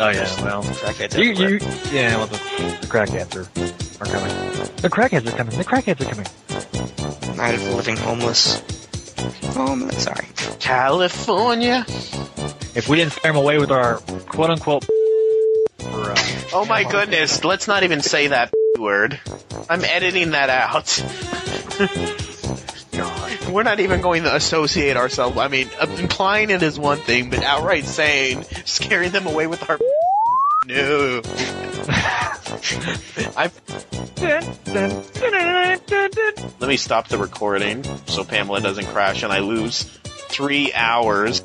Oh yeah, well. Crackheads You, everywhere. you, yeah, well, the, the crackheads are, are coming. The crackheads are coming. The crackheads are coming. Night of the living homeless. Homeless. Sorry. California. If we didn't scare them away with our quote unquote for, uh, Oh my goodness, let's not even say that (laughs) word. I'm editing that out. (laughs) (laughs) We're not even going to associate ourselves. I mean, uh, implying it is one thing, but outright saying, scaring them away with our. (laughs) No. (laughs) I. Let me stop the recording so Pamela doesn't crash and I lose three hours.